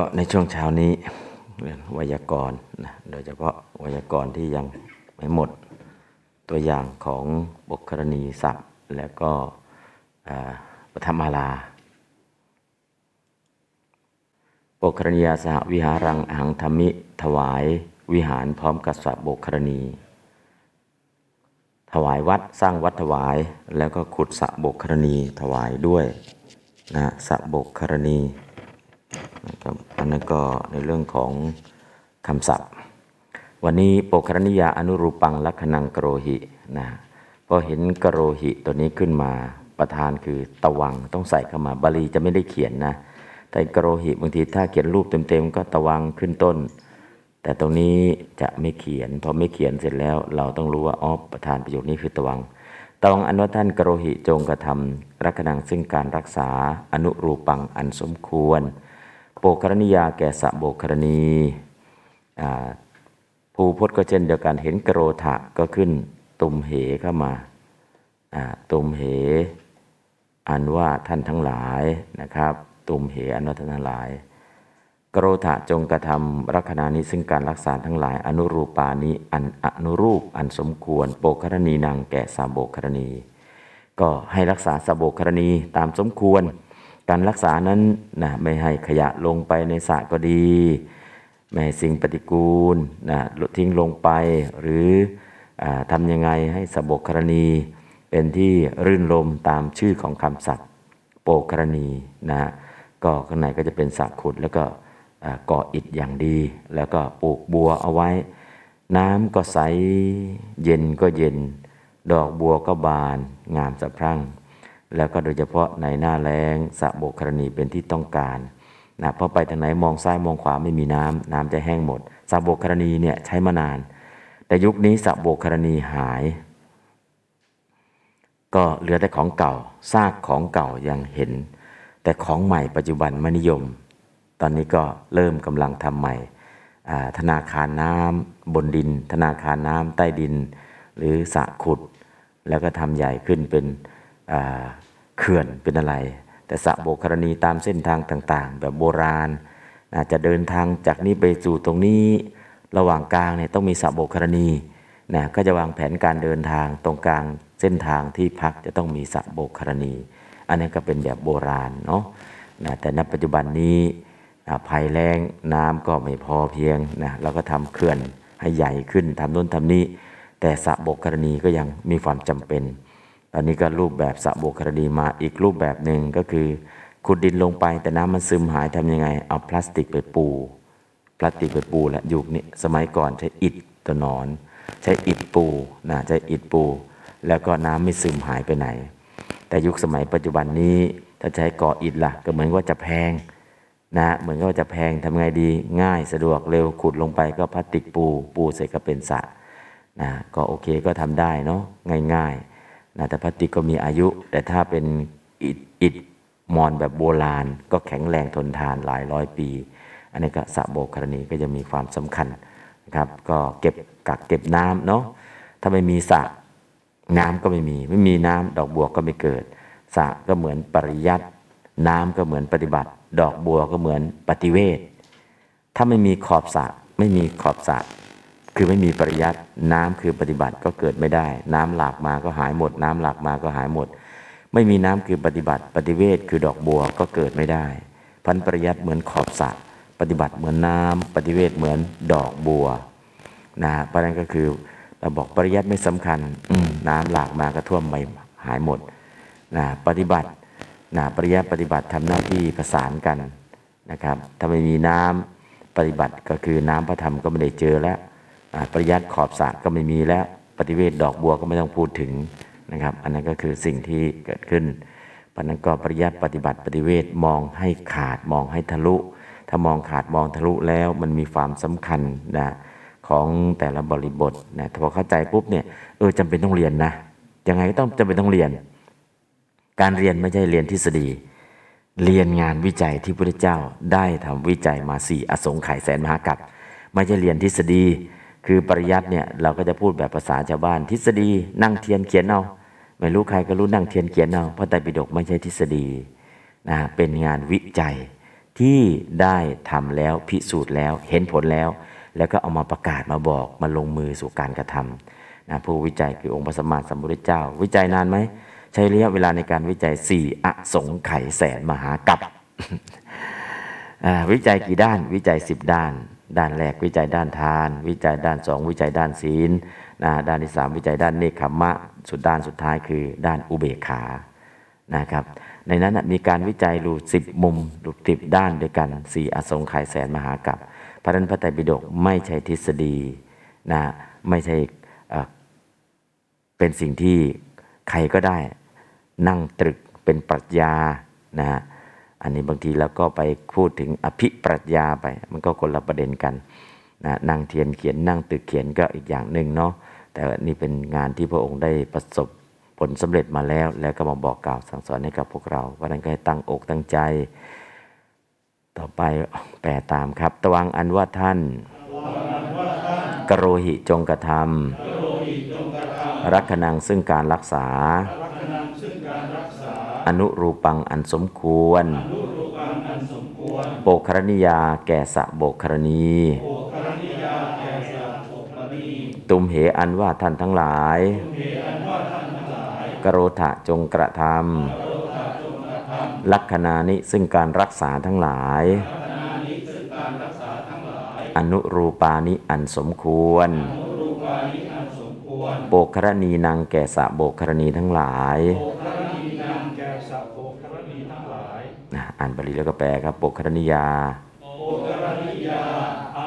ก็ในช่วงเช้านี้เรียนไวยากรณ์นะโดยเฉพาะไวยากรณ์ที่ยังไม่หมดตัวอย่างของบุครณีศัพท์ และก็ปฐมาลาบุครณียสหวิหารังอหังธรรมิ ถวายวิหารพร้อมกับสับบุครณี ถวายวัดสร้างวัดถวายแล้วก็ขุดสระบกครณีถวายด้วยนะสระบกครณี นะครับอันนั้นก็ในเรื่องของคำศัพท์ วันนี้โปครณิยาอนุรูปังลักขณังกโรหินะพอเห็นกโรหิตัวนี้ขึ้นมาประธานคือตะวังต้องใส่เข้ามาบาลีจะไม่ได้เขียนนะ แต่กโรหิบางทีถ้าเขียนรูปเต็มๆก็ตะวังขึ้นต้น แต่ตรงนี้จะไม่เขียนพอไม่เขียนเสร็จแล้วเราต้องรู้ว่าอ๋อประธานประโยคนี้คือตะวังตะวังอนว่าท่านกโรหิจงกระทำรักขณังซึ่งการรักษาอนุรูปังอันสมควร กรณียาแก่สะโบกรณีภูพจน์ก็เช่นเดียวกันเห็นกโรธะก็ขึ้นตุมเหเข้ามาตุมเห อันว่าท่านทั้งหลายนะครับ ตุมเหอันว่าท่านทั้งหลายกโรธะจงกระทำรักษณานี้ซึ่งการรักษาทั้งหลาย อนุรูปานี้อันอนุรูปอันสมควร โปกรณีนางแก่สาโบกรณี ก็ให้รักษาสาโบกรณีตามสมควร การรักษานั้นนะไม่ให้ขยะลงไปในสระก็ดี ไม่ให้สิ่งปฏิกูลนะทิ้งลงไป หรืออทำยังไงให้สบกครณีเป็นที่รื่นรมตามชื่อของคำสัตว์โปกรณีนะก็ข้างในก็จะเป็นสระขุดแล้วก็ก่ออิฐอย่างดี แล้วก็ปลูกบัวเอาไว้ น้ำก็ใสเย็นก็เย็น ดอกบัวก็บาน งามสะพรั่ง แล้วก็โดยเฉพาะในหน้าแล้งสระโบกครณีเป็นที่ต้องการนะพราะไปทางไหนมองซ้ายมองขวาไม่มีน้ำน้ำจะแห้งหมดสระโบกครณีเนี่ยใช้มานาน แต่ยุคนี้สระโบกครณีหาย ก็เหลือแต่ของเก่าซากของเก่ายังเห็น แต่ของใหม่ปัจจุบันไม่นิยม ตอนนี้ก็เริ่มกำลังทำใหม่ธนาคารน้ำบนดิน ธนาคารน้ำใต้ดิน หรือสระขุด แล้วก็ทำใหญ่ขึ้นเป็น เขื่อนเป็นอะไร แต่สระโบกรณีตามเส้นทางต่างๆ แบบโบราณอาจจะเดินทางจากนี้ไปสู่ตรงนี้ระหว่างกลางเนี่ยต้องมีสระโบกรณีนะก็จะวางแผนการเดินทางตรงกลางเส้นทางที่พักจะต้องมีสระโบกรณี อันนี้ก็เป็นแบบโบราณเนาะนะแต่ณปัจจุบันนี้ภัยแล้งน้ำก็ไม่พอเพียงนะเราก็ทำเขื่อนให้ใหญ่ขึ้นทำโน้นทำนี้ แต่สระโบกกรณีก็ยังมีความจำเป็น อนนี้ก็รูปแบบสระโบกกรณีมาอีกรูปแบบหนึ่งก็คือขุดดินลงไปแต่น้ำมันซึมหายทำยังไง เอาพลาสติกไปปู พลาสติกไปปูแหละยุคนี้สมัยก่อนใช้อิฐตัวหนอน ใช้อิฐปูนะใช้อิฐปู แล้วก็น้ำไม่ซึมหายไปไหน แต่ยุคสมัยปัจจุบันนี้ถ้าใช้ก่ออิฐล่ะ ก็เหมือนว่าจะแพงนะเหมือนกับว่าจะแพงทำไงดีง่ายสะดวกเร็วขุดลงไปก็พลาสติกปู ปูเสร็จก็เป็นสระนะก็โอเคก็ทำได้เนาะง่ายๆ นะแต่พลาสติก็มีอายุ แต่ถ้าเป็นอิฐมอนแบบโบราณ ก็แข็งแรงทนทานหลายร้อยปี อันนี้ก็สระโบกกรณีก็จะมีความสำคัญนะครับก็เก็บกักเก็บน้ำเนาะถ้าไม่มีสระน้ำก็ไม่มี ไม่มีน้ำดอกบัวก็ไม่เกิดสระก็เหมือนปริยัติน้ำก็เหมือนปฏิบัติ ดอกบัวก็เหมือนปฏิเวทถ้าไม่มีขอบสระไม่มีขอบสระ คือไม่มีปริยัติน้ำคือปฏิบัติก็เกิดไม่ได้ น้ำหลากมาก็หายหมด น้ำหลากมาก็หายหมด ไม่มีน้ำคือปฏิบัติ ปฏิเวทคือดอกบัวก็เกิดไม่ได้ พันปริยัติเหมือนขอบสระปฏิบัติเหมือนน้ำปฏิเวทเหมือนดอกบัวนะเพราะฉะนั้นก็คือเราบอกปริยัติไม่สำคัญน้ำหลากมาก็ท่วมไปหายหมดนะปฏิบัตินะปริยัติปฏิบัติทำหน้าที่ประสานกันนะครับถ้าไม่มีน้ำปฏิบัติก็คือน้ำพระธรรมก็ไม่ได้เจอแล้ว ปริยัติขอบสระก็ไม่มีแล้วปฏิเวทดอกบัวก็ไม่ต้องพูดถึงนะครับ อันนั้นก็คือสิ่งที่เกิดขึ้นเพราะฉะนั้นก็ปริยัติปฏิบัติปฏิเวทมองให้ขาดมองให้ทะลุ ถ้ามองขาดมองทะลุแล้วมันมีความสำคัญนะของแต่ละบริบทนะพอเข้าใจปุ๊บเนี่ยเออจำเป็นต้องเรียนนะยังไงก็ต้องจำเป็นต้องเรียน การเรียนไม่ใช่เรียนทฤษฎี เรียนงานวิจัยที่พระเจ้าได้ทำวิจัยมาสี่อสงไขยแสนมหากัปไม่ใช่เรียนทฤษฎี คือปริยัติเนี่ยเราก็จะพูดแบบภาษาชาวบ้าน ทฤษฎีนั่งเทียนเขียนเอาไม่รู้ใครก็รู้นั่งเทียนเขียนเอาพระไตรปิฎกไม่ใช่ทฤษฎีนะเป็นงานวิจัยที่ได้ทำแล้วพิสูจน์แล้วเห็นผลแล้ว แล้วก็เอามาประกาศมาบอกมาลงมือสู่การกระทำนะผู้วิจัยคือองค์พระสัมมาสัมพุทธเจ้า วิจัยนานไหมใช้ระยะเวลาในการวิจัย4อสงไขยแสนมหากัปวิจัยกี่ด้านวิจัย10ด้าน ด้านแรกวิจัยด้านทาน วิจัยด้านสองวิจัยด้านศีลนะด้านที่สามวิจัยด้านเนคขมะ สุดด้านสุดท้ายคือด้านอุเบกขานะครับในนั้นมีการวิจัยรูสิบมุมรูสิบด้านด้วยกันสี่อสงไขยแสนมหากัปพระนันพระไตรปิฎกไม่ใช่ทฤษฎีนะไม่ใช่เอ่อเป็นสิ่งที่ใครก็ได้นั่งตรึกเป็นปรัชญานะฮะ อันนี้บางทีเราก็ไปพูดถึงอภิปรัชญาไป มันก็คนละประเด็นกันนะนั่งเทียนเขียนนั่งตึกเขียนก็อีกอย่างหนึ่งเนาะแต่นี่เป็นงานที่พระองค์ได้ประสบผลสำเร็จมาแล้ว แล้วก็มาบอกกล่าวสั่งสอนให้กับพวกเราเพราะนั้นก็ให้ตั้งอกตั้งใจ ต่อไปแปลตามครับ ตวังอันว่าท่านกโรหิจงกระทำรักขนังซึ่งการรักษา อนุรูปังอันสมควร โปกครณิยาแก่สะโบกครณีตุมเหอันว่าท่านทั้งหลาย กโรธะจงกระทำลักขณานิซึ่งการรักษาทั้งหลาย อนุรูปานิอันสมควร โปกครณีนางแก่สะโบกครณีทั้งหลายนะ อ่านบาลีแล้วก็แปลครับปกครณิยา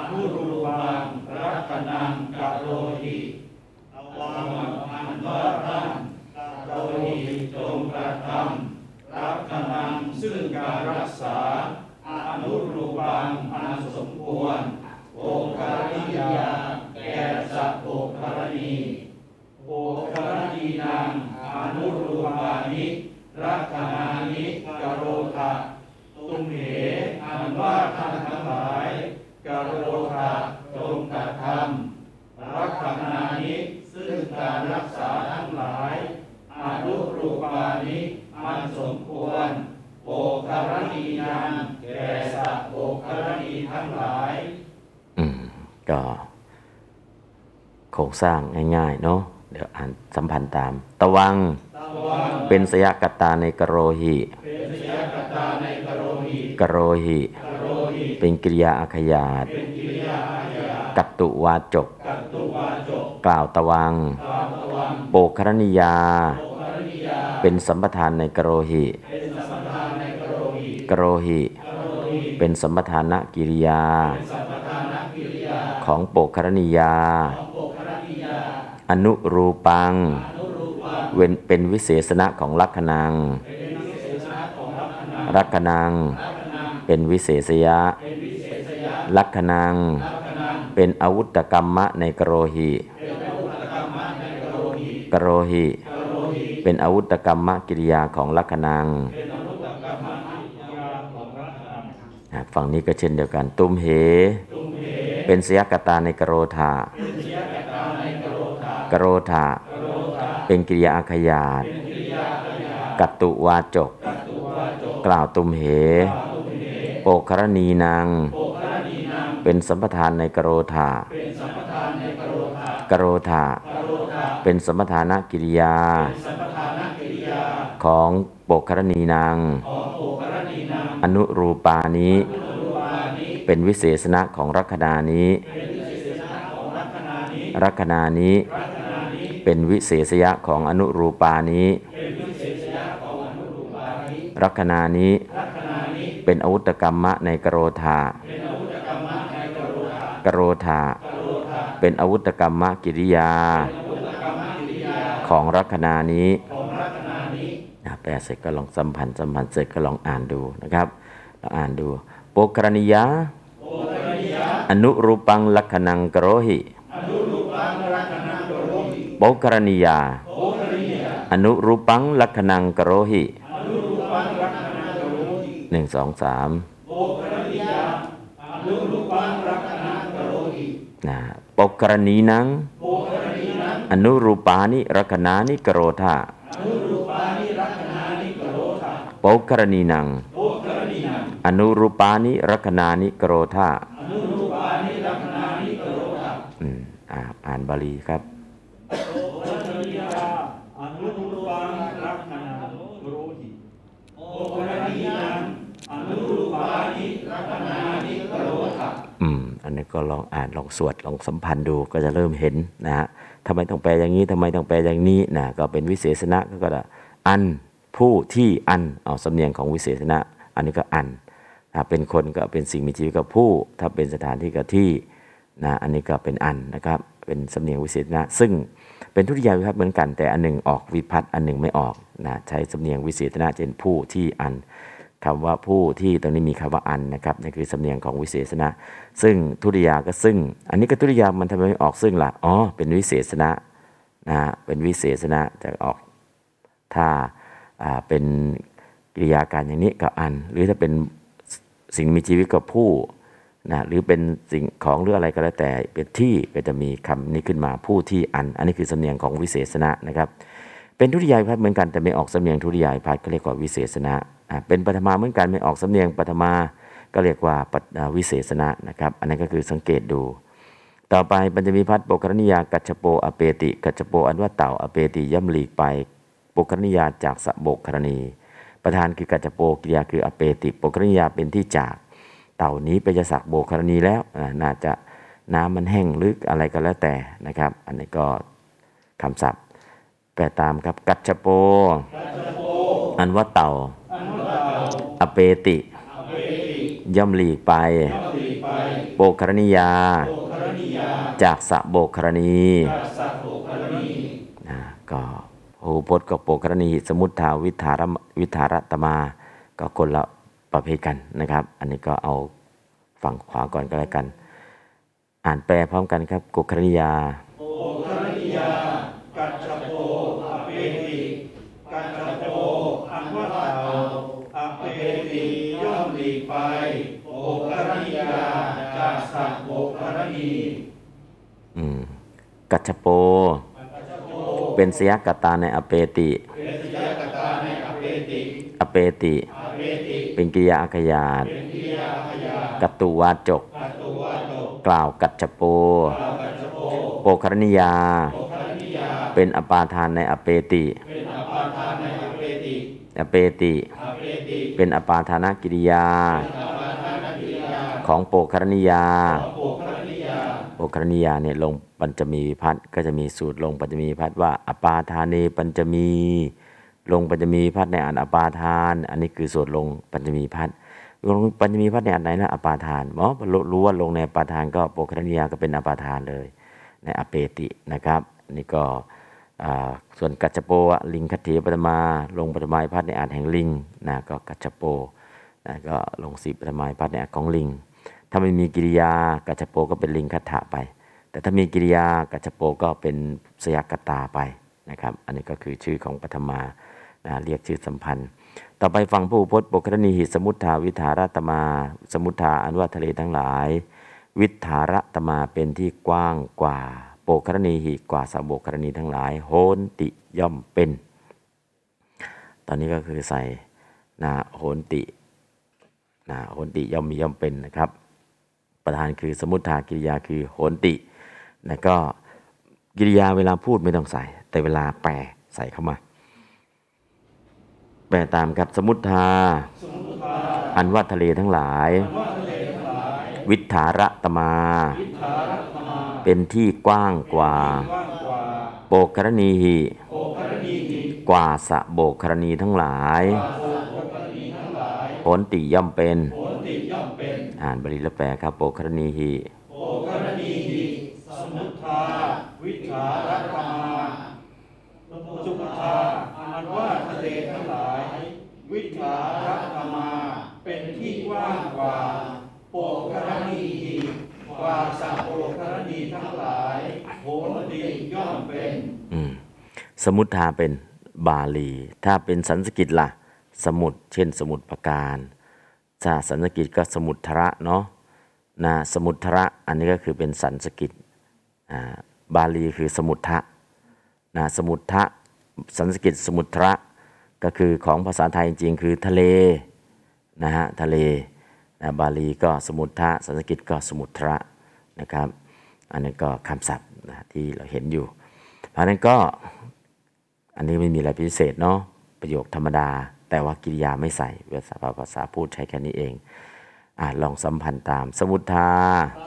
ซึ่ โครงสร้างง่ายๆเนาะเดี๋ยวอ่านสัมพันธ์ตามตวังเป็นสยกตาในกโรหิเป็นสยกตาในกโรหิกโรหิกโรหิ เป็นกิริยาอาขยาตเป็นกิริยาอาญากัตตุวาจกกัตตุวาจก กล่าวตวังตามตวัง โปกครณิยาโอคารณียาเป็นสัมปทานในกโรหิเป็นสัมปทานในกโรหิกโรหิกโรหิเป็นสัมปทานกิริยาสัมปทานกิริยา ของโปกครณิยา อนุรูปัง เป็นวิเศษณะของลักขณังลักขณัง เป็นวิเศษยะ ลักขณัง เป็นอาวุธกรรมะในกโรหิกโรหิกรโรหิเป็นอาวุธกรรมะกิริยาของลักขณังฝั่งนี้ก็เช่นเดียวกัน ตุมเหตุมเหเป็นสยกตาในกรธาเป็นสยกตาในกโรธา กโรธาเป็นกิริยาอาขยาตกัตตุวาจก กล่าวตุมเห โปครณีนางเป็นสัมปทานในกโรธากโรธาเป็นสมถานกิริยา ของโปกรณีนาง อนุรูปานี้ เป็นวิเศษณะของรัคนานี้ รัคนานี้ เป็นวิเศษยะของอนุรูปานี้เป็นวิเศษณะของอนุรูปานิรักขณานี้ลักษณะนี้ เป็นอาวุธกรรมะในกโรธา เป็นอาวุธกรรมะในกโรธากรโรธาเป็นอาวุธกรรมะกิริยาอาวุธกรมะกิริยา ของลัคนานี้ของลัคนานี้อะแปลเสร็จก็ลองสัมพันธ์สัมพันธ์เสร็จก็ลองอ่านดูนะครับลองอ่านดูโปกรณิยะอนุรูปังลัคนังกโรหิ อนุรูปังลัคนาโก โรหิโปกรณียาโอคณิยะอนุรูปังลัคนังกโรหิอนุรูปังลัคนาโกโรหิหนึ่งสองสามโอคณิยะอนุรูปังลัคนาโกโรหินะปกรณีนังโอคณินัง อนุรูปานิรักนานิกโรธาอนุรูปานิลัคนานิโกโรธาปกรณีนังโอคณินังอนุรูปานิรักนานิกโรธาอนุรูปานิลัคนานิโกโรธาอืมอ่าอ่านบาลีครับ โอคณิยะอนุรูปังลัคนาโกโรหิโอคณินังอนุรูปานิลัคนานิโกโรธาอืมอันนี้ก็ลองอ่านลองสวดลองสัมพันธ์ดูก็จะเริ่มเห็นนะฮะทำไมต้องแปลอย่างนี้ทำไมต้องแปลอย่างนี้นะก็เป็นวิเศษณะก็ก็อันผู้ที่อันเอาสำเนียงของวิเศษณะ อันนี้ก็อันถ้าเป็นคนก็เป็นสิ่งมีชีวิตก็ผู้ ถ้าเป็นสถานที่ก็ที่นะอันนี้ก็เป็นอันนะครับเป็นสำเนียงวิเศษณะซึ่ง เป็นทุติยาวิภัตเหมือนกัน แต่อันหนึ่งออกวิพัตอันหนึ่งไม่ออกนะใช้สำเนียงวิเศษณะเช่นผู้ที่อันคำว่าผู้ที่ตรงนี้มีคำว่าอันนะครับนั่คือสำเนียงของวิเศษณะ ซึ่งทุติยาก็ซึ่ง อันนี้ก็ทุติยามันทำไมไม่ออกซึ่งล่ะอ๋อเป็นวิเศษณะนะเป็นวิเศษณะจะออกถ้าอ่าเป็นกิริยาการอย่างนี้กับอัน หรือถ้าเป็นสิ่งมีชีวิตกับผู้ นะหรือเป็นสิ่งของหรืออะไรก็แล้วแต่เป็นที่ก็จะมีคำนี้ขึ้นมาผู้ที่อัน อันนี้คือสำเนียงของวิเศษณะนะครับ เป็นทุติยาวิภัตเหมือนกันแต่ไม่ออกสำเนียงทุติยาวิภัตก็เรียกว่าวิเศษณะอ่าเป็นปฐมาเหมือนกันไม่ออกสำเนียงปฐมาก็เรียกว่าวิเศษณะนะครับ อันนั้นก็คือสังเกตดู ต่อไปปัญจมีพัฒน์โปกรณิยากัจจโปอเปติกัจจโปอันว่าเต่าอเปติย่ำหลีกไปโปกรณิยาจากสะโบกครณี ประธานคือกัจจโปกิริยาคืออเปติโปกรณิยาเป็นที่จาก เต่านี้ไปจะสักโบกครณีแล้วน่าจะน้ำมันแห้งลึกอะไรก็แล้วแต่นะครับ อันนี้ก็คำศัพท์แปลตามครับกัจจโป อันว่าเต่า อเปติ ย่อมหลีกไปโปกรณิยา จากสะโบกครณีนะก็โหพจน์กับโปกรณี สมุทธาวิธารวิธารตมา ก็คนละ ประเภทกันนะครับ อันนี้ก็เอาฝั่งขวาก่อนก็แล้วกัน อ่านแปลพร้อมกันครับโกกรณียาโอคณิยา กัจจโปอเปติกัจจโปอันว่าเต่าอเปติย่อมหลีกไปโอคณิยาจากสัตว์โอคณีอืมกัจจโป เป็นสยกตาในอเปติเวสยกตาในอเปติ อเปติอ เปติเป็นกิริยาอาขยาตเป็นกิริยาพยากัตตุวาจกอัตตุวาโตกล่าวกัจจโปกล่าวกัจจโป โปครณิยาโอคณิยาเป็นอปาทานในอเปติเป็นอปาทานในอเปติอเปติอเปติ เป็นอปาทานกิริยาอปาทานกิริยาของโปครณิยาโอคณิยา โปครณิยาเนี่ยลงปัญจมีวิพัฒน์ก็จะมีสูตรลงปัญจมีวิพัฒน์ว่า อปาทานเนปัญจมี ลงปัญจมีพัฒในอันอปาทาน อันนี้คือสูตรลงปัญจมีพัฒลงปัญจมีพัฒในอันไหนนะอปาทานอ๋อรู้ว่าลงในอปาทานก็โปครณิยาก็เป็นอปาทานเลย ในอเปตินะครับนี่ก็ส่วนกัจจโปอะลิงคัตถิปฐมา ลงปฐมาพัฒในอันแห่งลิงนะก็กัจจโปนะก็ลงสีปฐมาพัฒในอันของลิง ถ้าไม่มีกิริยากัจจโปก็เป็นลิงคัตถะไป แต่ถ้ามีกิริยากัจจโปก็เป็นสยกตาไปนะครับ อันนี้ก็คือชื่อของปฐมา เรียกชื่อสัมพันธ์ ต่อไปฟังผู้พจน์ปกรณีหิสมุทธาวิธารตมา สมุทธาอันว่าทะเลทั้งหลาย วิธารตมาเป็นที่กว้างกว่าโปกรณีหิกว่าสาโบกรณีทั้งหลาย โหนติย่อมเป็น ตอนนี้ก็คือใส่นะโหนตินะโหนติย่อมมีย่อมเป็นนะครับ ประธานคือสมุทธากิริยาคือโหนติแล้วก็กิริยาเวลาพูดไม่ต้องใส่ แต่เวลาแปลใส่เข้ามา แปลตามครับสมุทธา อันว่าทะเลทั้งหลาย วิทาระตมา เป็นที่กว้างกว่ากว้างกว่าโปกรณีหีกว่าสะโบกครณีทั้งหลายโอคณีทั้งหลติย่อมเป็น อ่านบาลีและแปลครับโปกรณีหีสมุทธา วิถารตมาโอสุภาอันว่าทะเลทั้งหลาย วิถารัตมาเป็นที่กว้างกว่าโปกรณีกว่าสัพโปกรณีทั้งหลายโหนดีย่อมเป็นอืมสมุทธาเป็นบาลี ถ้าเป็นสันสกฤตล่ะ สมุดเช่นสมุดประการถ้าสันสกฤตก็สมุทธระเนาะนะสมุทธระอันนี้ก็คือเป็นสันสกฤตบาลีคือสมุทธะนะสมุทธะสันสกฤตสมุทธระ ก็คือของภาษาไทยจริงๆ คือทะเลนะฮะทะเลนะบาลีก็สมุทธะสันสกฤตก็สมุทธระนะครับ อันนี้ก็คำศัพท์นะที่เราเห็นอยู่ เพราะฉะนั้นก็อันนี้ไม่มีอะไรพิเศษเนาะประโยคธรรมดา แต่ว่ากิริยาไม่ใส่ภาษาภาษาพูดใช้แค่นี้เองอะลองสัมพันธ์ตาม สมุทธา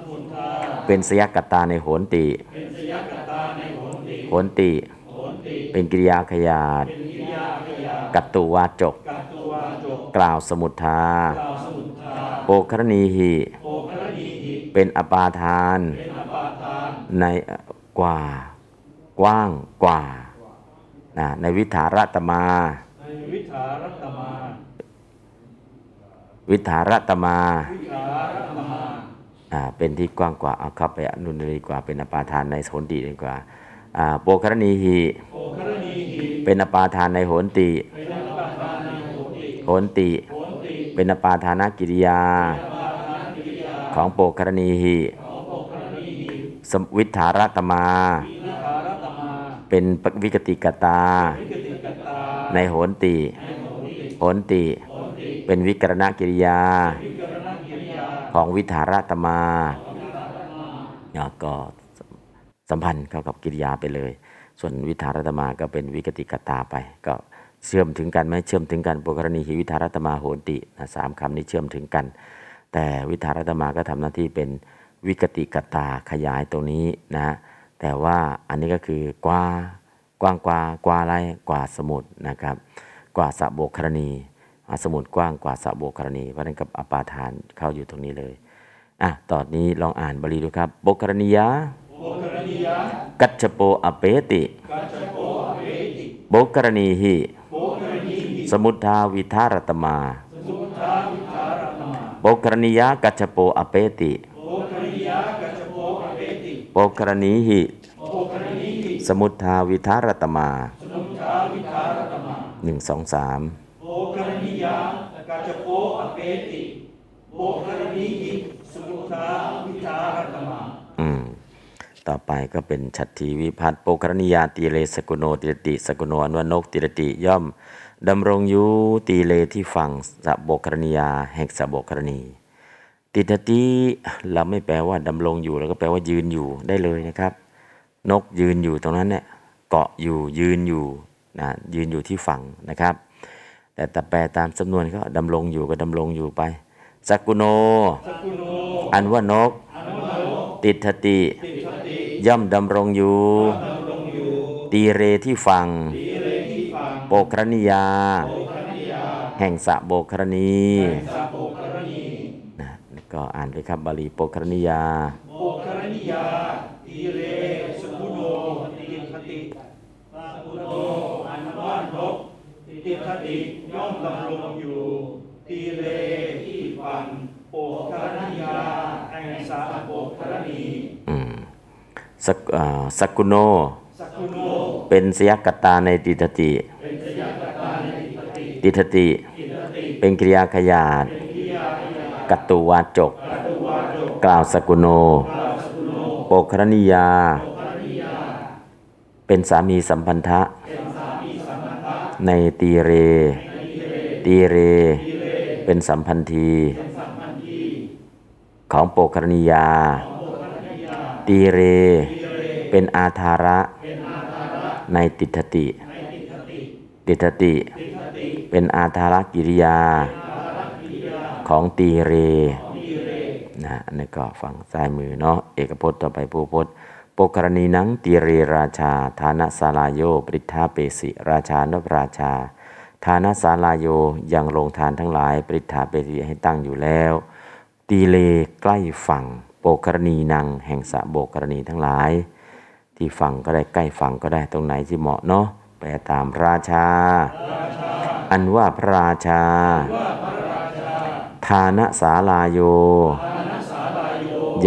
สมุทาเป็นสยกตาในโหนติเป็นสยกตาในโหนติโหนติโหนติ เป็นกิริยาขยาดเป็น กิริยาขยากัตตุวาจกกัตตัวจบกล่าวสมุทธากล่าวสมุทธาโปครณีหิโอครณีหิเป็นอปาทานเป็นอปาทาน ในกว่า กว้างกว่านะในวิถารตมาในวิถารัตมาวิถารตมาวิถารัตมาอ่าเป็นที่กว้างกว่า เอาเข้าไปอนุนดีกว่า เป็นอปาทานในโหนติดีกว่าอ่า โปครณีหิโอครณีหิเป็นอปาทานในโหนติโหนติ เป็นอปาทานกิริยา ของโปครณีหิของโอครณีหิสวิถารตมารตมาเป็นวิกติกตาวิกติกตา ในโหนติโหนติ เป็นวิกรณกิริยาวิกรณกิริยาของวิถารตมาเนี่ยก็ สัมพันธ์เข้ากับกิริยาไปเลย ส่วนวิถารตมาก็เป็นวิกติกตาไป ก็เชื่อมถึงกันไหมเชื่อมถึงกันปุกรณีหิวิถารตมาโหตินะสามคำนี้เชื่อมถึงกัน แต่วิถารตมาก็ทำหน้าที่เป็นวิกติกตาขยายตรงนี้นะแต่ว่าอันนี้ก็คือกว้ากว้างกว่ากว่าอะไรกว่าสมุทรนะครับ กว่าสะโบกครณีอะสมุทรกว้างกว่าสะโบกครณีเพราะนั้นกับอปาทานเข้าอยู่ตรงนี้เลยอะตอนนี้ลองอ่านบาลีดูครับโบกคครณียะ กัจจโปอเปติกัจจโปอเวติโบกครณีหิโอครณีหิสมุทธาวิธารตมาสุทธาวิถารัตมาโบกครณียะกัจจโปอเปติโอครณียะกัจจโปอเวติโบกครณีหิโอครณีหิสมุทธาวิธารตมาสมุทธาวิถารัตมาหนึ่งสองสามโอครณียะกัจจโปอเวติโอครณีหิสมุทธาวิถารัตมาอืม ต่อไปก็เป็นฉัตรทีวิพัฒน์โปกรณียาตีเลสกุโนติรติสกุโนอนวนกติรติย่อมดำรงอยู่ตีเลที่ฝั่งสะโบกรณียาแห่งสะโบกรณี ติทติเราไม่แปลว่าดำรงอยู่แล้วก็แปลว่ายืนอยู่ได้เลยนะครับ นกยืนอยู่ตรงนั้นเนี่ยเกาะอยู่ยืนอยู่นะยืนอยู่ที่ฝั่งนะครับ แต่แต่แปลตามสำนวนก็ดำรงอยู่ก็ดำรงอยู่ไปสกุโนสกุโนอันว่านก อนุโนติทติติสติ ย่อมดำรงอยู่ดำรงอยู่ตีเรที่ฝั่งตีเรที่ฟัง โปกรณียาโอครณียาแห่งสะโบกรณีสาโปครณีนะก็อ่านเลยครับบาลีโปกรณียาโอครณียาตีเรสกุโนติสติสกุโนอันว่านกติสติย่อมดำรงอยู่ตีเรที่ฟัง โอครณียาแห่งสาโปครณีอืมสกอ่าสกุโนสกุโน เป็นสยกตาในติทติเป็นสยามตาในติสติติทติติสติ เป็นกิริยาขยาดเป็นกิริยาขยากัตตุวาจกกัตุวาจก กล่าวสกุโนกล่าวสกุโนโปกรณียาโอครณียาเป็นสามีสัมพันธะเป็นสามีสัมพันธะ ในตีเร ตีเร เป็นสัมพันธีเป็นสัมพันธ์ที่ ของโปกรณียา ตีเร เป็นอาธาระ ในติทติ ติทติ เป็นอาธาระกิริยา ของตีเรนะนนี้ก็ฝั่งซ้ายมือเนาะเอกพจน์ต่อไปผู้พจน์โปกรณีนังตีเรราชา ฐานะสาลายโยปริทธาเปสิ ราชานพราชา ฐานะสาลายโยยังลงทานทั้งหลาย ปริทธาเปสิให้ตั้งอยู่แล้ว ตีเลใกล้ฝั่งโปกรณีนังแห่งสะโบกรณีทั้งหลาย ที่ฝั่งก็ได้ใกล้ฝั่งก็ได้ตรงไหนที่เหมาะเนาะแปลตามราชา อันว่าพระราชา ทานสาลาโย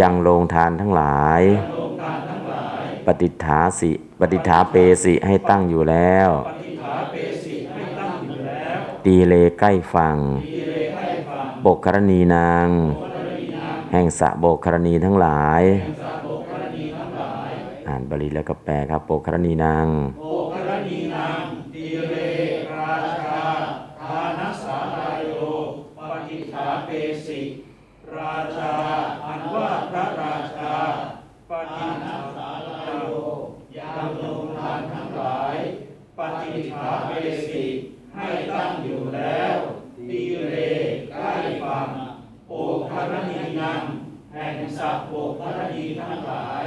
ยังลงทานทั้งหลาย ปฏิฐาสิปฏิฐาเปสิให้ตั้งอยู่แล้ว ตีเลใกล้ฝั่งบกกรณีนาง แห่งสะโบกครณีทั้งหลาย อ่านบาลีแล้วก็แปลครับโบกครณีนางโอครณีนางตีเรราชาทานัสสาลายโยปฏิฐาเปสิ ราชา อันว่าพระราชา ปฏิฐาสาลายโยยังลงทานทั้งหลาย ปฏิฐาเปสิ ให้ตั้งอยู่แล้วตีเรใกล้ฝั่งโอครณีนางแห่ง สัพโอครณีทั้งหลาย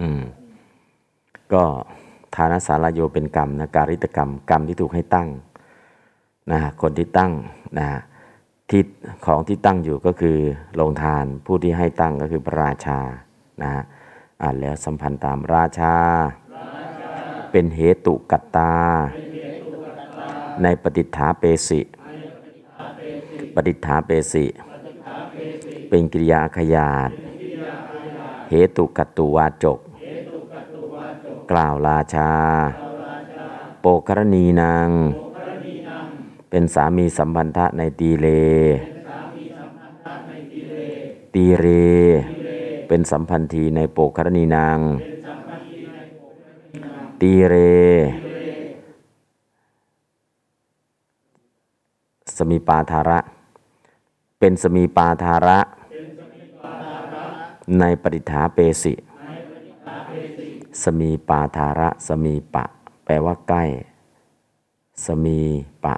อืม ก็ฐานสาลายโยเป็นกรรมนะการิตกรรม กรรมที่ถูกให้ตั้งนะคนที่ตั้งนะที่ของที่ตั้งอยู่ก็คือลงทานผู้ที่ให้ตั้งก็คือพระราชานะอ่านแล้วสัมพันธ์ตามราชา เป็นเหตุกัตตา ในปฏิฐาเปสิ ปฏิฐาเปสิ เป็นกิริยาขยาดเหตุกัตตุวาจก กล่าวราชา โปกรณีนาง เป็นสามีสัมพันธะในตีเล ตีเร เป็นสัมพันธีในโปกรณีนาง ตีเร สมีปาธาระ เป็นสมีปาธาระ ในปฏิฐาเปสิ สมีปาธาระ สมีปะ แปลว่าใกล้ สมีปะ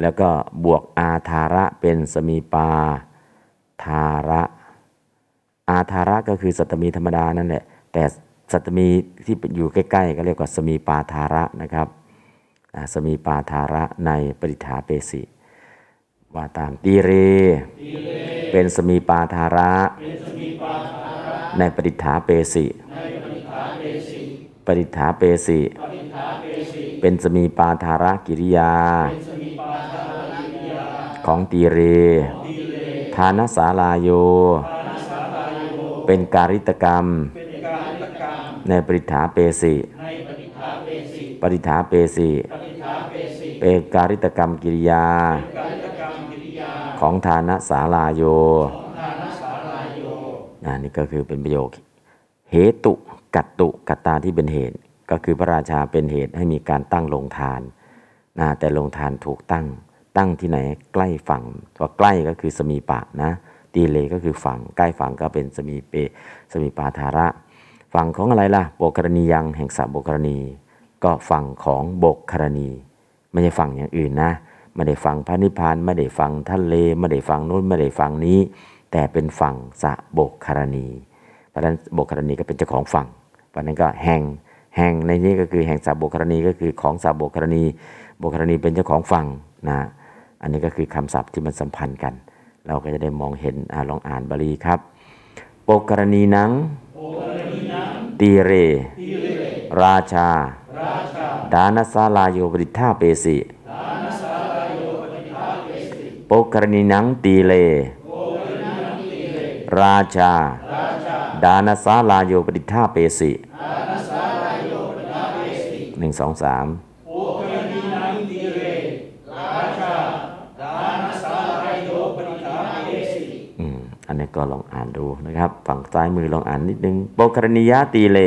แล้วก็บวกอาธาระเป็นสมีปาธาระ อาธาระก็คือสัตมีธรรมดานั่นแหละ แต่สัตมีที่อยู่ใกล้ๆ ก็เรียกว่าสมีปาธาระนะครับ สมีปาธาระในปฏิฐาเปสิ ว่าตามตีเร เป็นสมีปาธาระ ในปฏิฐาเปสิ ปฏิฐาเปสิ เป็นสมีปาธาระกิริยา ของตีเร ทานสาลายโย เป็นการิตกรรม ในปฏิฐาเปสิปฏิฐาเปสิ เป็นการิตกรรมกิริยา ของทานสาลาโยนะนี่ก็คือเป็นประโยคเหตุกัตตุกัตตาที่เป็นเหตุ ก็คือพระราชาเป็นเหตุให้มีการตั้งโรงทานนะแต่โรงทานถูกตั้ง ตั้งที่ไหนใกล้ฝั่งว่าใกล้ก็คือสมีปะนะตีเลก็คือฝั่งใกล้ฝั่งก็เป็นสมีเปสมีปาธาระ ฝั่งของอะไรล่ะโบกกรณียังแห่งสะโบกกรณี ก็ฝั่งของโบกกรณี ไม่ใช่ฝั่งอย่างอื่นนะ ไม่ได้ฟังพระนิพพานไม่ได้ฟังทะเลไม่ได้ฟังนู้นไม่ได้ฟังนี้ แต่เป็นฝั่งสะโบกคารณี เพราะฉะนั้นโบกคารณีก็เป็นเจ้าของฝั่ง เพราะฉะนั้นก็แห่งแห่งในนี้ก็คือแห่งสะโบกคารณีก็คือของสะโบกคารณีโบกคารณีเป็นเจ้าของฝั่งนะอันนี้ก็คือคำศัพท์ที่มันสัมพันธ์กัน เราก็จะได้มองเห็นอาลองอ่านบาลีครับโปกกรณีนังตีเร ราชา ดานสาลายโยปริทธาเปสิ โปกรณีนังตีเล ราชา ดานสาลายโยปริทธาเปสิหนึ่งสองสามโอกรณีนังตีเรราชาดานสาลายโยปฏิฐาเปสิอืมอันนี้ก็ลองอ่านดูนะครับ ฝั่งซ้ายมือลองอ่านนิดนึงโปกรณียะตีเล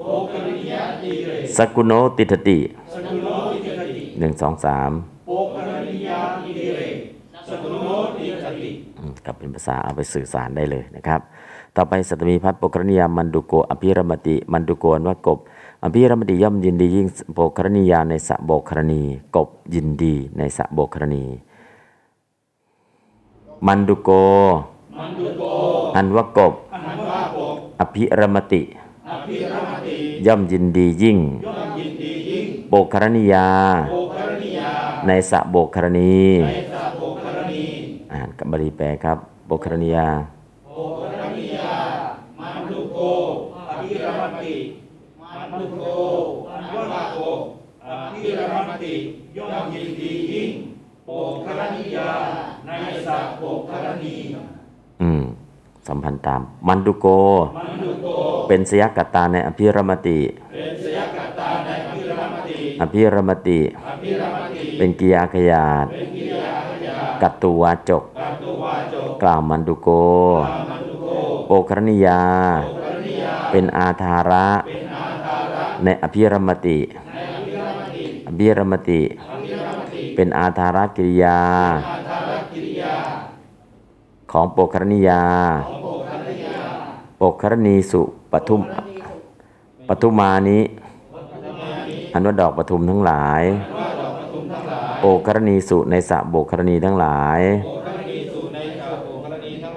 โอกรณียะตีเรสกุโนติทติสกุโนติจติหนึ่งสองสาม โอกรณียะตีเร สกุโนติจติ อืม กับเป็นภาษาเอาไปสื่อสารได้เลยนะครับ ต่อไปสัตมีพัฒน์โปกรณียามันดุโกอภิรมติมันดุโกนว่ากบ อภิรมติย่อมยินดียิ่งโปกรณียาในสะโบกรณี กบยินดีในสะโบกรณี มันดุโกอันว่ากบอักบอภิรมติอภิรมติ ย่อมยินดียิ่งโปกครณียาโอกรณียา ในสะโบกรณีในสาโอกรณีอ่าน กับบาลีแปลครับโบกครณียาโอกรณียา มันดุโกอภิรมติ มันดุโกอันว่ากบติย่อมยินดียิ่งโปกครณิยา ในสัพโปกครณีอืมสัมพันธ์ตามมันดุโกมันดุโก เป็นสยกตาในอภิรมติ เป็นสยกัตตาในอภิรมติอภิรมติ อภิรมติ เป็นกิยาขยาดเป็นกิริยาขยากัตตุวาจก กัตตุวาจกกล่าวมันดุโกตามันดุโกโปครณิยาโปกครณียา เป็นอาธาระเป็นอาทาระในอภิรมติในอภิรมติอภิรมติ อภิรมติ เป็นอาธารกิริยาอาทารกิริยา ของโปครณิยาของโปกครณียา โปครณีสุปทุมปทุมานิอันว่าดอกปทุมทั้งหลายว่าดอกปทุมทั้งหลายโปกรณีสุในสระโบกครณีทั้งหลาย โปกครณีสู่ในชาวโปกครณีทั้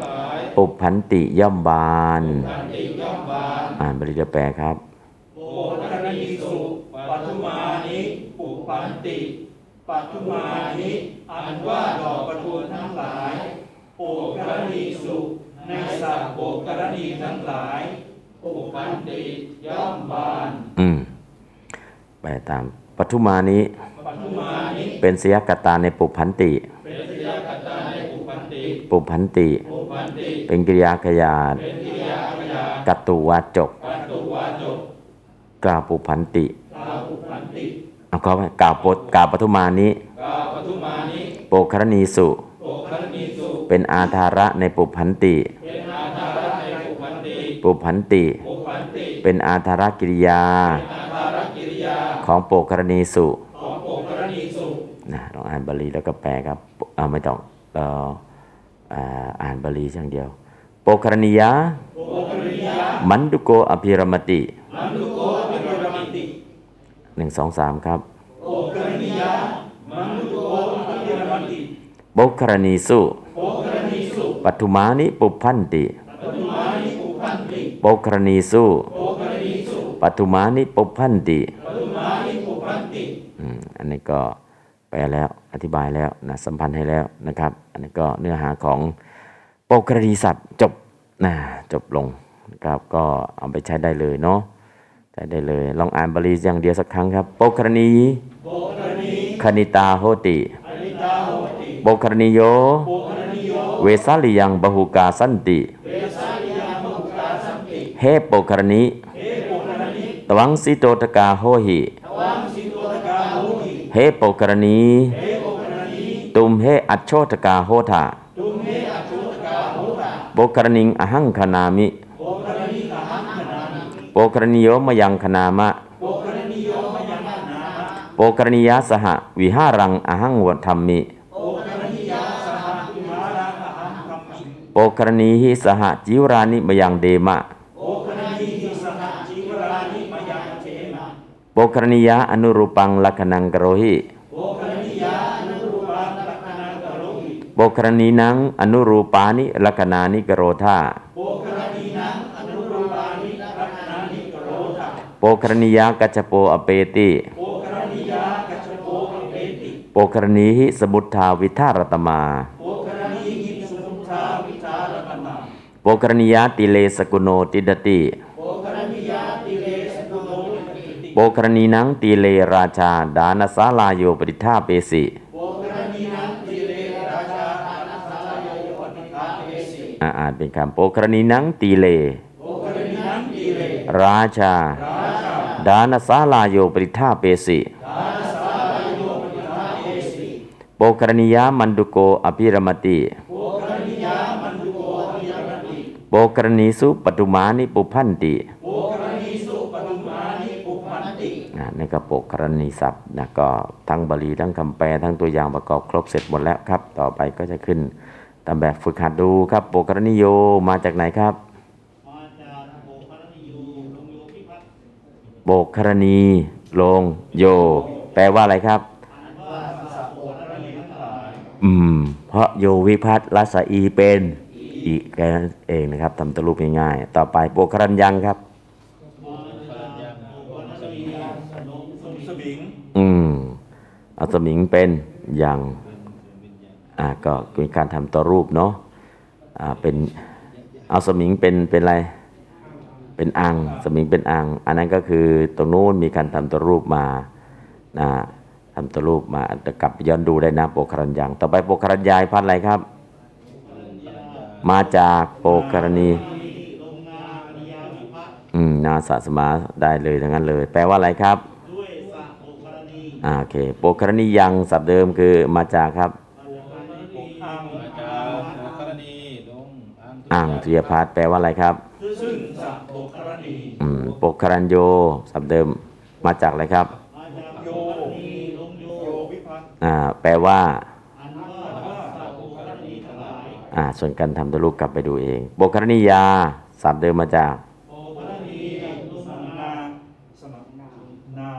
งหลายปุพันติย่อมบานขันติย่อมบานอ่านบริเดแปลครับโปกครณีสุปัทุมานิปุปันติ ปัทุมานิอันว่าดอกปทุมทั้งหลายโปกครณีสุในสัตว์โปกครณีทั้งหลายปุปันติย่อมบาน อืมแปลตามปทุมานิปัทุมานิ เป็นสยกตาในปุพันติ เป็นสยกัตตาในปุ ปันติปุพันติปุปันติ เป็นกิริยาขยาดเป็นกิริยาขยากัตตุวาจกปัตตุวาจก กล่าวปุพันติตาปุปันติเอาเขาไว้กล่าวปดกล่าวปทุมานิกาปทุมานิโปครณีสุโปครณีสุ เป็นอาธาระในปุพันติเป็นอาทาระในปุปันติปุพันติปุปันติ เป็นอาธารกิริยาอาทารกิริยาของโปกรณีสุของโปครณีสุนะลองอ่านบาลีแล้วก็แปลครับ เอาไม่ต้องเราอ่า อ่านบาลีอย่างเดียว โปกรณียะโปครณียามันดุโกอภิรมติมันดุโกเป็นโรมันติหนึ่งสองสามครับโปครณียามันดุโกเป็นโรมันติโปกรณีสุโปครณีสุปัทุมานิปุพันติปทุมานิปุปันติโปกรณีสุโปครณีสุปัทุมานิปุพันติปทุมานิปุปันติอืมอันนี้ก็ แปลแล้วอธิบายแล้วนะสัมพันธ์ให้แล้วนะครับ อันนี้ก็เนื้อหาของโปกรณีศัพท์จบนะจบลงนะครับก็เอาไปใช้ได้เลยเนาะใช้ได้เลย ลองอ่านบาลีอย่างเดียวสักครั้งครับโปกรณีโปครณีคณิตาโหติอนิตาโหติโปกรณีโยโปครณีโยเวสาลิยังบหุกาสันติเวสาลิยามุกาสัมติเฮโปกรณีเฮโปครณีตวังสิโตตกาโหหิ ทวังสิโตตกาโหติ เฮโปกรณีเฮโปครณีตุมเฮอัจโชตกาโหทาโหตาปกรณิงอหังคนามิโปครณิโปกรณียมยังคณามะโปครณีโยมยังขนามะโปกรณียสหวิหารังอหังวธรรมิโปครณียาสหวิหารังอหังคัมมิโปกรณีหิสหจิวรานิมยังเดมะ โปครณีหิสหจีวรานิมยังเทมะ โปกรณียอนุรูปังลักขณังกโรหิโปครณียาอนุรูปังลักขณังกโรหิโปกรณีนังอนุรูปานิลักขณานิกโรธาโปครณีนังอนุรูปานิลักขณานิกโรธาโปกรณียกัจจโปอเปติโปครณียากัจจโปอเปติโปกรณีหิสมุทธาวิธารตมาโปครณีหิสมุทธาวิชารตนาโปกรณียติเลสกุโนติดติโโปกรณีนังติเลราชา ดานสาลายโยปริธาเปสิโปครณีนังติเลราชาอานาสาลายโยปฏิฆาเอสิอ่าอ่านเป็นคำโปกรณีนังตีเลโปครณีนังติเลราชาราชา ดานสาลายโยปริธาเปสิอานาสาลายโยปฏิฆาเอสิโปกรณียามันดุโกอภิรมติโปครณียามันดุโกอภิยรติโปกรณีสุปตุมานิปุพันติ นะนี่ก็โปกรณีศัพท์นะก็ทั้งบาลีทั้งคำแปลทั้งตัวอย่างประกอบครบเสร็จหมดแล้วครับ ต่อไปก็จะขึ้นตามแบบฝึกหัดดูครับโปกรณีโยมาจากไหนครับมาจากโปครณียูลงโยพิพัฒน์โปกรณีลงโย แปลว่าอะไรครับว่าสัพโปครณีทั้งหลายอืม เพราะโยวิพัฒน์รัสอีเป็นอีกแค่เองนะครับทำตัวรูปง่ายๆต่อไปโปกรัญยังครับ มาจาโปครณียาสนมสมสบิง อืมเอาสมิงเป็นยังอ่าก็มีการทำตัวรูปเนาะอ่าเป็นเอาสมิงเป็นเป็นอะไร เป็นอังสมิงเป็นอัง อันนั้นก็คือตรงนู้นมีการทำตัวรูปมานะทำตัวรูปมาจะกลับย้อนดูได้นะโปกคารัญยังต่อไปโปกคารัญญายพัดอะไรครับ มาจากโปกคารณีอืมนาสะสมาได้เลยทั้งนั้นเลย แปลว่าอะไรครับ ด้วยสะโภคารณี อ่าโอเคโปกคารณียังศัพท์เดิมคือมาจากครับมาจากการที่ปกอ้างมาจากกรณีลงอ่างทุยพัฒน์แปลว่าอะไรครับ ซึ่งสะโภคารณีอืมโปกคารัญโยศัพท์เดิมมาจากอะไรครับมาจากโยนีลงโยวิภัตอ่าแปลว่า อันว่าสะโภคารณีทั้งหลายอ่าส่วนการทำตัวรูปกลับไปดูเองโปกคารณียาศัพท์เดิมมาจาก โภคารณีลุสนาสมัครนานา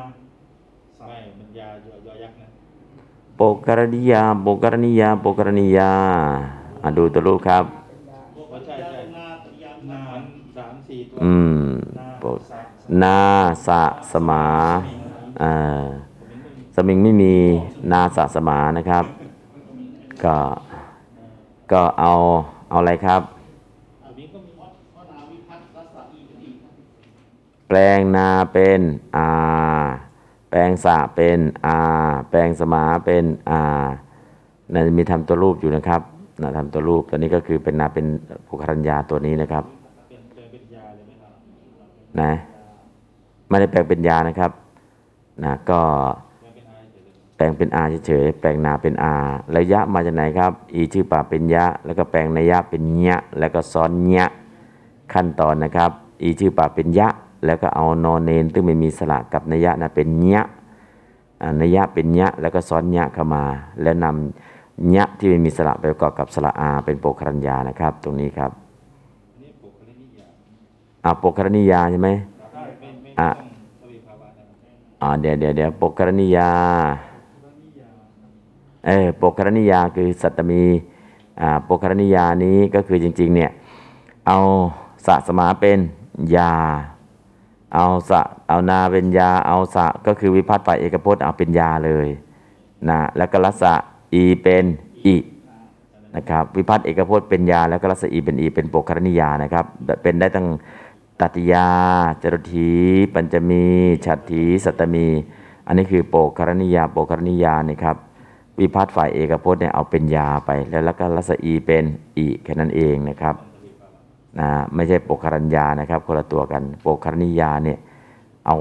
ส ไม่มันยายอยักษ์นะ โปการณียาโปการณียาโปการณียาอ่าดูตัวรูปครับว่าใช่ใช่นาตยามนานามันสามสี่ตัวอืมโปกนาสะสมาอ่าสมิงไม่มีนาสะสมานะครับ ก็ ก็เอาเอาอะไรครับอันนี้ก็มีพระนาวิพัตรสะอีกอีกแปลงนาเป็นอา แปลงสะเป็นอาแปลงสมาเป็นอาน่าจะมีทำตัวรูปอยู่นะครับนะทำตัวรูปตัวนี้ก็คือเป็นนาเป็นภูคารัญญาตัวนี้นะครับเป็นเป็นเป็นยาเลยไหมครับนะไม่ได้แปลงเป็นยานะครับนะก็เป็นเป็นอายเฉยเลยแปลงเป็นอาเฉยๆแปลงนาเป็นอาระยะมาจากไหนครับ อีชื่อป่าเป็นยะ แล้วก็แปลงนัยยะเป็นยะ แล้วก็ซ้อนยะขั้นตอนนะครับ อีชื่อป่าเป็นยะ แล้วก็เอานอนเนนซึ่งไม่มีสระกับนยะนะเป็นยะอ่านัยะเป็นยะแล้วก็ซ้อนยะเข้ามา แล้วนำยะที่ไม่มีสระไปประกอบกับสระอา เป็นโปครัญญานะครับ ตรงนี้ครับอันนี้ปกครณียาอ่าโปครณียาใช่ไหมอ่าอ่าเดี๋ยวเดี๋ยวเดี๋ยวโปกครณียา เออโปกครณียาคือสัตมี อ่าโปกครณียานี้ก็คือจริง ๆ เนี่ย เอาสะสมาเป็นยา เอาสะเอานาเป็นยาเอาสะก็คือวิพัฒน์ฝ่ายเอกพจน์เอาเป็นยาเลยนะแล้วก็รัสะอีเป็นอินะครับวิพัฒน์เอกพจน์เป็นยาแล้วก็รัสะอีเป็นอีเป็นโปกครณียานะครับเป็นได้ตั้งตัติยาจรุถีปัญจมีฉัตถีสัตมี อันนี้คือโปกครณียาโปกครณียานะครับวิพัฒน์ฝ่ายเอกพจน์เนี่ยเอาเป็นยาไป แล้วแล้วก็รัศอีเป็นอีแค่นั้นเองนะครับ นะไม่ใช่โปกครัญญานะครับคนละตัวกันโปกครณียาเนี่ยเอา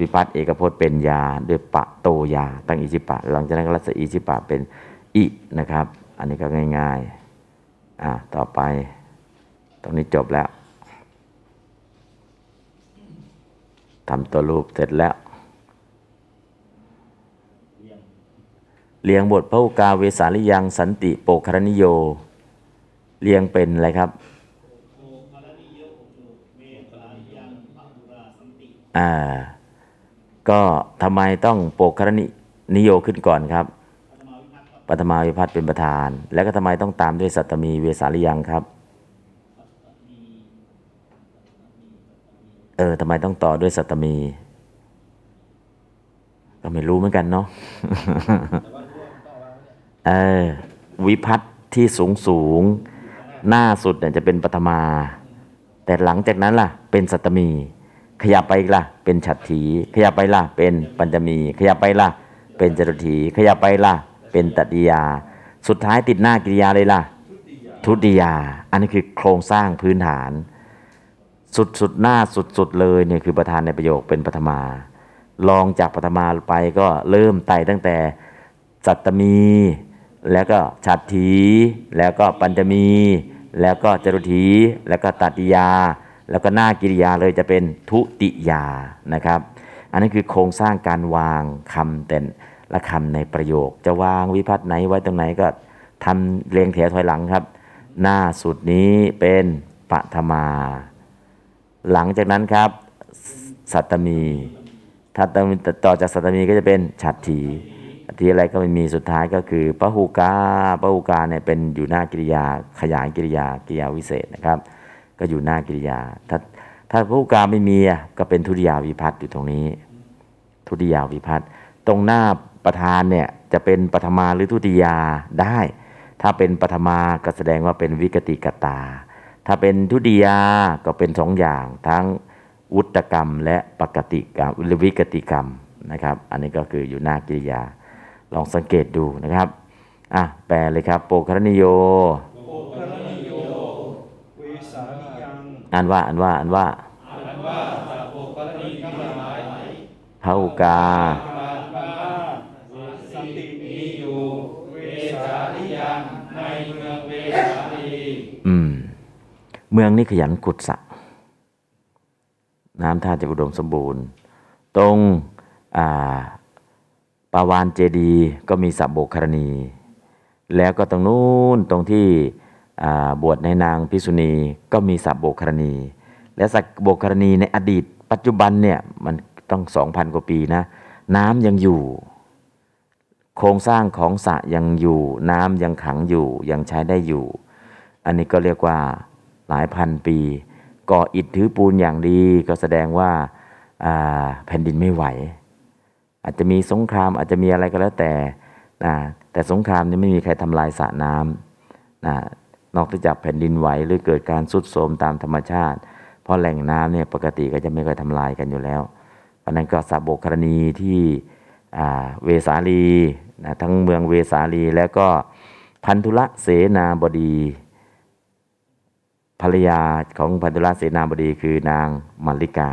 วิพัฒน์เอกพจน์เป็นยาด้วยปะโตยา ตั้งอิจิปะ หลังจากนั้นก็รัศอีจิปะเป็นอินะครับ อันนี้ก็ง่ายๆอ่าต่อไป ตรงนี้จบแล้วทำตัวรูปเสร็จแล้ว เรียงบทพระอุกาเวสาลิยังสันติโปคารนิโย เรียงเป็นอะไรครับ โภคารณีโยโยเมตายังพระบุราสันติ อ่าก็ทำไมต้องโปกครนินิโยขึ้นก่อนครับปฐมาวิพัฒน์เป็นประธาน แล้วก็ทำไมต้องตามด้วยสัตมีเวสาลิยังครับ เออทำไมต้องต่อด้วยสัตมี ก็ไม่รู้เหมือนกันเนาะเออวิพัฒน์ที่สูงสูง หน้าสุดเนี่ยจะเป็นปฐมา แต่หลังจากนั้นล่ะ เป็นสัตมี ขยับไปล่ะ เป็นฉัตรถี ขยับไปล่ะ เป็นปัญจมี ขยับไปล่ะ เป็นจตุถี ขยับไปล่ะ เป็นตติยา สุดท้ายติดหน้ากิริยาเลยล่ะ ทุติยา อันนี้คือโครงสร้างพื้นฐาน สุดสุดหน้าสุดสุดเลยเนี่ยคือประธานในประโยคเป็นปฐมา ลองจากปฐมาไปก็เริ่มไต่ตั้งแต่สัตตมี แล้วก็ฉัตรถี แล้วก็ปัญจมี แล้วก็จรุถี แล้วก็ตัติยา แล้วก็หน้ากิริยาเลยจะเป็นทุติยานะครับ อันนี้คือโครงสร้างการวางคำแต่ละคำในประโยค จะวางวิพัฒน์ไหนไว้ตรงไหนก็ทำเรียงแถวถอยหลังครับ หน้าสุดนี้เป็นปฐมา หลังจากนั้นครับ สัตมีถ้าต่อจากสัตมีก็จะเป็นฉัตรถีฉัตรถีอะไรก็ไม่มีสุดท้ายก็คือพหูกาพหูกาเนี่ยเป็นอยู่หน้ากิริยาขยายกิริยากิริยาวิเศษนะครับ ก็อยู่หน้ากิริยา ถ้าถ้าพหูกาไม่มีก็เป็นทุติยาวิพัฒน์อยู่ตรงนี้ ทุติยาวิพัฒน์ตรงหน้าประธานเนี่ยจะเป็นปฐมาหรือทุติยาได้ ถ้าเป็นปฐมาก็แสดงว่าเป็นวิกติกตา ถ้าเป็นทุติยาก็เป็นสองอย่าง ทั้งวุตกรรม และปกติกรรมหรือวิกติกรรมนะครับ อันนี้ก็คืออยู่หน้ากิริยา ลองสังเกตดูนะครับอะแปลเลยครับ โปคารนิโย โอคารณิโย เวสาลิยัง อ่านว่าอ่านว่าอ่านว่าอันว่าสัพโปกรณีทั้งหลายพระอุกาปาปาสันติมีอยู่เวสาลิยังในเมืองเวสาลีอืม เมืองนี้ขยันขุดสระน้ำท่าจะอุดมสมบูรณ์ ตรงอ่าปาวานเจดีย์ก็มีสระโบกคารณี แล้วก็ตรงนู้นตรงที่อ่า บวชในนางพิษุณีก็มีสระโบกครณี และสระโบกครณีในอดีต ปัจจุบันเนี่ยมันต้องสองพันกว่าปีนะ น้ำยังอยู่ โครงสร้างของสระยังอยู่ น้ำยังขังอยู่ยังใช้ได้อยู่ อันนี้ก็เรียกว่าหลายพันปี ก่ออิฐถือปูนอย่างดีก็แสดงว่าาแผ่นดินไม่ไหว อาจจะมีสงครามอาจจะมีอะไรก็แล้วแต่แต่สงครามนี่ไม่มีใครทำลายสระน้ำนะ นอกจากแผ่นดินไหวหรือเกิดการสุดโทรมตามธรรมชาติ เพราะแหล่งน้ำเนี่ยปกติก็จะไม่เคยทำลายกันอยู่แล้ว เพราะนั้นก็สระโบกครณีที่เวสาลีนะทั้งเมืองเวสาลีแล้วก็พันธุละเสนาบดี ภรรยาของพันธุละเสนาบดีคือนางมัลลิกา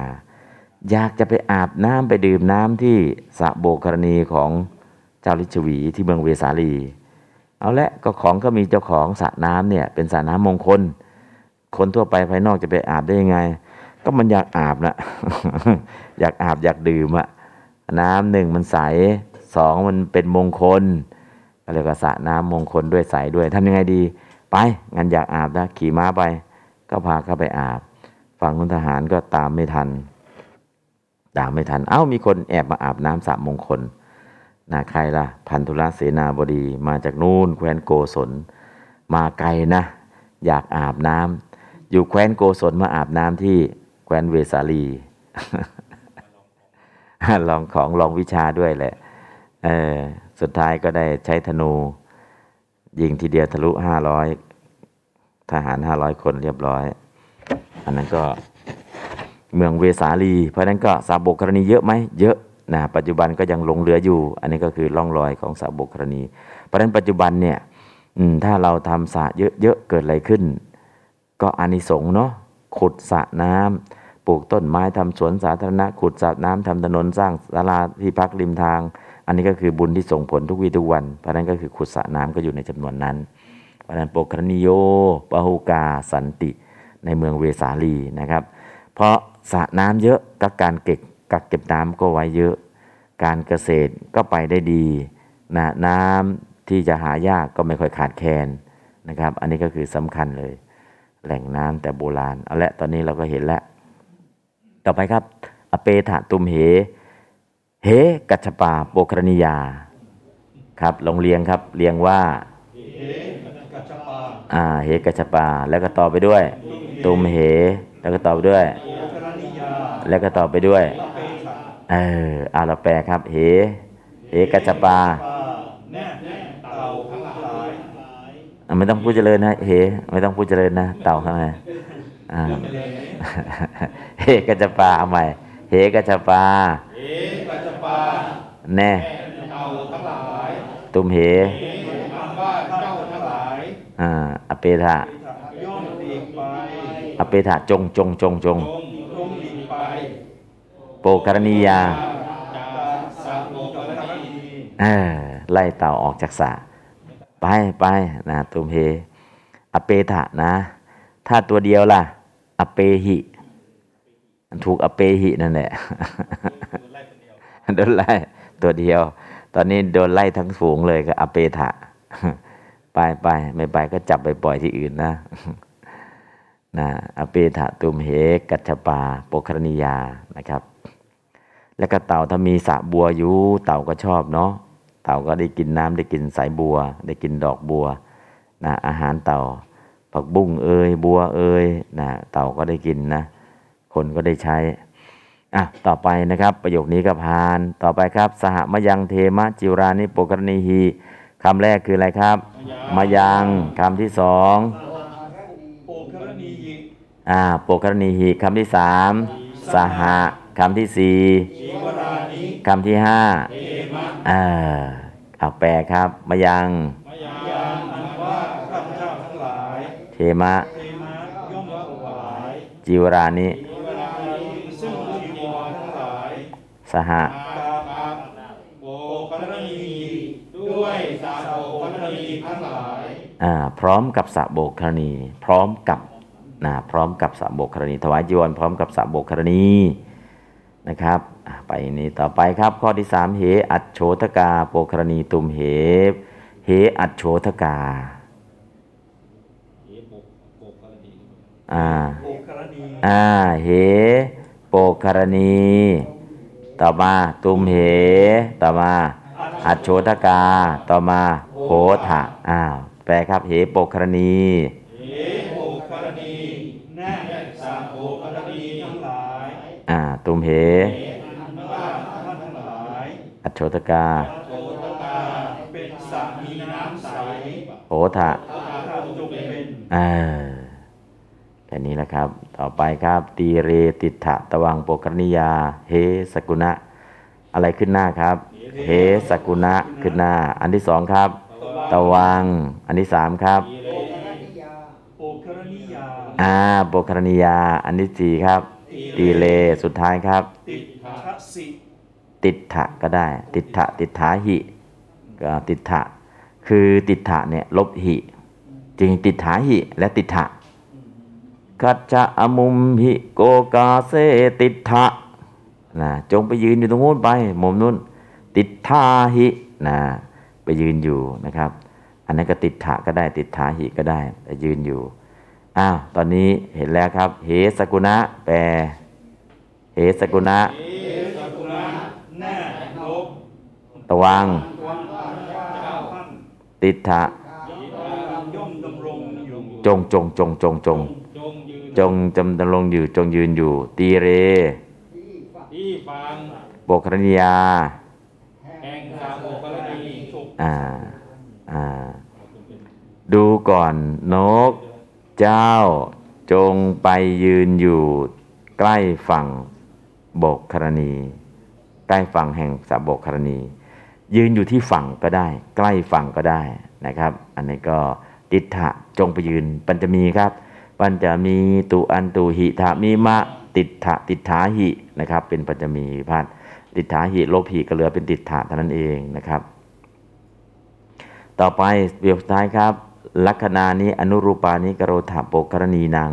อยากจะไปอาบน้ำไปดื่มน้ำที่สระโบกครณีของเจ้าลิชวีที่เมืองเวสาลี เอาละก็ของก็มีเจ้าของสระน้ำเนี่ย เป็นสระน้ำมงคล คนทั่วไปภายนอกจะไปอาบได้ยังไง ก็มันอยากอาบนะอยากอาบอยากดื่มอะน้ำหนึ่งมันใสสองมันเป็นมงคลก็เรียกว่าสระน้ำมงคลด้วยใสด้วยทำยังไงดี ไปงั้นอยากอาบนะขี่ม้าไป ก็พาเข้าไปอาบ ฝั่งนุนทหารก็ตามไม่ทันตามไม่ทัน เอ้ามีคนแอบมาอาบน้ำสระมงคล นะใครล่ะ พันธุระเสนาบดีมาจากนู่นแคว้นโกศล มาไกลนะ อยากอาบน้ำอยู่แคว้นโกศลมาอาบน้ำที่แคว้นเวสาลี ลองของลองวิชาด้วยแหละเออสุดท้ายก็ได้ใช้ธนูยิงทีเดียวทะลุห้าร้อยทหารห้าร้อยคนเรียบร้อย อันนั้นก็เมืองเวสาลี เพราะฉะนั้นก็สาบกกรณีเยอะไหมเยอะ นะปัจจุบันก็ยังหลงเหลืออยู่ อันนี้ก็คือร่องรอยของสาบกกรณี เพราะฉะนั้นปัจจุบันเนี่ยถ้าเราทำสระเยอะๆเกิดอะไรขึ้น ก็อานิสงส์เนาะขุดสระน้ำปลูกต้นไม้ทำสวนสาธารณะ ขุดสระน้ำทำถนนสร้างศาลาที่พักริมทาง อันนี้ก็คือบุญที่ส่งผลทุกวีทุกวัน เพราะนั้นก็คือขุดสระน้ำก็อยู่ในจำนวนนั้น เพราะนั้นโปกรณิโยปหุกาสันติในเมืองเวสาลีนะครับ เพราะสระน้ำเยอะก็การเก็บ กักเก็บน้ำก็ไว้เยอะ การเกษตรก็ไปได้ดีนะน้ำที่จะหายากก็ไม่ค่อยขาดแคลนนะครับ อันนี้ก็คือสำคัญเลย แหล่งน้ำแต่โบราณเอาละตอนนี้เราก็เห็นแล้ว ต่อไปครับ อเปถะตุมเห เหกัจฉปาโปครณิยา ครับลงเรียงครับเรียงว่าเอกัจจปาอ่าเหกัจฉปา แล้วก็ต่อไปด้วย ตุมเห แล้วก็ต่อไปด้วยโอคารณิยาแล้วก็ต่อไปด้วยละ เปถะเอออาเราแปลครับ เหเหกัจฉปาปาแน่เต่าทั้งหลายอะไม่ต้องพูดเจริญนะเหไม่ต้องพูดเจริญนะ เต่าข้างในอ่าเหกัจฉปาเอาใหม่เหกัจฉปาเอกัจจปาแน่เต่าทั้งหลายตุมเหเออันว่าเจ้าทั้งหลายอ่าอเปถะย่อมหลีกไปอเปถะจงจงจงจงจงจงหลีกไป โปกรณียาจากสัพโปกรณีเออไล่เต่าออกจากสระไปไปนะตุมเฮอเปถะนะ ถ้าตัวเดียวล่ะ อเปหิถูกอเปหินั่นแหละโดนไล่ตัวเดียว ตอนนี้โดนไล่ทั้งฝูงเลยก็อเปถะไปไปไม่ไปก็จับไปปล่อยที่อื่นนะนะอเปถะตุมเหกัจฉปาโปครณียานะครับ แล้วก็เต่าถ้ามีสระบัวอยู่เต่าก็ชอบเนาะเต่าก็ได้กินน้ำได้กินสายบัว ได้กินดอกบัวนะอาหารเต่า ผักบุ้งเอยบัวเอยนะเต่าก็ได้กินนะ คนก็ได้ใช้อะต่อไปนะครับประโยคนี้ก็ผ่านต่อไปครับ สหมยังเทมะจิวรานิโปกรณีหีคำแรกคืออะไรครับ มายังคำที่สองโอคารณียิอ่าโปกรณีหีคำที่สามสห คำที่สี่ชีวรานิคำที่ห้าเอมะอ่าเอาแปลครับ มายังมายังอันว่าข้าพเจ้าทั้งหลายเทมะเทมาย่อมถวายจิวรานิเวลานี้ซึ่งจีวรทั้งหลายสหะกาปับโบกรณีด้วยสาโบกรณีทั้งหลายอ่าพร้อมกับสะโบกครณี พร้อมกับนะพร้อมกับสะโบกครณี ถวายจีวรพร้อมกับสะโบกครณี นะครับไปนี้ต่อไปครับข้อที่สามเหอัจโฉทกาโปกรณีตุมเหเหอัจโฉทกาอ่าโบกรณีอ่าเหโปกรณี ต่อมาตุมเห ต่อมาอัจโฉทกา ต่อมาโหทะอ้าวแปลครับเหโปกรณีเหโบกรณีแน่สาโบกรณีทั้งหลาย อ่าตุมเหอันว่าท่านทั้งหลายอัจโฉทกาโสตกาเป็นสระมีน้ำใสโหทะข้าจงเป็นเออแค่นี้แหละครับ ต่อไปครับตีเรติถะตะวังโปกรณียา เฮสกุณะ อะไรขึ้นหน้าครับ เฮสกุณะขึ้นหน้า อันที่สองครับตะวัง อันที่สามครับโบกรณียาอ่าโปกรณียา อันที่สี่ครับ ตีเลสุดท้ายครับ ติดทะสิติดถะก็ได้ ติดถะติดถาหิก็ติดถะคือติดถะเนี่ยลบหิจึงติดถาหิและติดถะกัจจะอมุมหิโกกาเซติดถะนะจงไปยืนอยู่ตรงนู้นไปมุมนู้นติดทาหินะไปยืนอยู่นะครับ อันนั้นก็ติดถะก็ได้ติดถาหิก็ได้แต่ยืนอยู่ อ้าวตอนนี้เห็นแล้วครับ เหสกุณะแปลเหสกุณะเอสกุณะแน่ลบตะวังวันเจ้าท่านติดถะย่อมดำรงอยู่จงจงจงจงจงจงยืนจงจำดำรงอยู่จงยืนอยู่ ตีเรที่ฟังโปกรณียาแห่งสาโบกรณีถูกอ่าอ่าดูก่อนนก เจ้าจงไปยืนอยู่ใกล้ฝั่งโบกครณี ใกล้ฝั่งแห่งสะโบกครณี ยืนอยู่ที่ฝั่งก็ได้ ใกล้ฝั่งก็ได้นะครับ อันนี้ก็ติถะจงไปยืน ปัญจมีครับ ปัญจมีตุอันตุหิทามีมะติถะติถาหินะครับ เป็นปัญจมีพัดติถาหิโลบหิก็เหลือเป็นติถะเท่านั้นเองนะครับ ต่อไปเบียบสุดท้ายครับ ลัคนานี้อนุรูปานิกโรธาโปกรณีนาง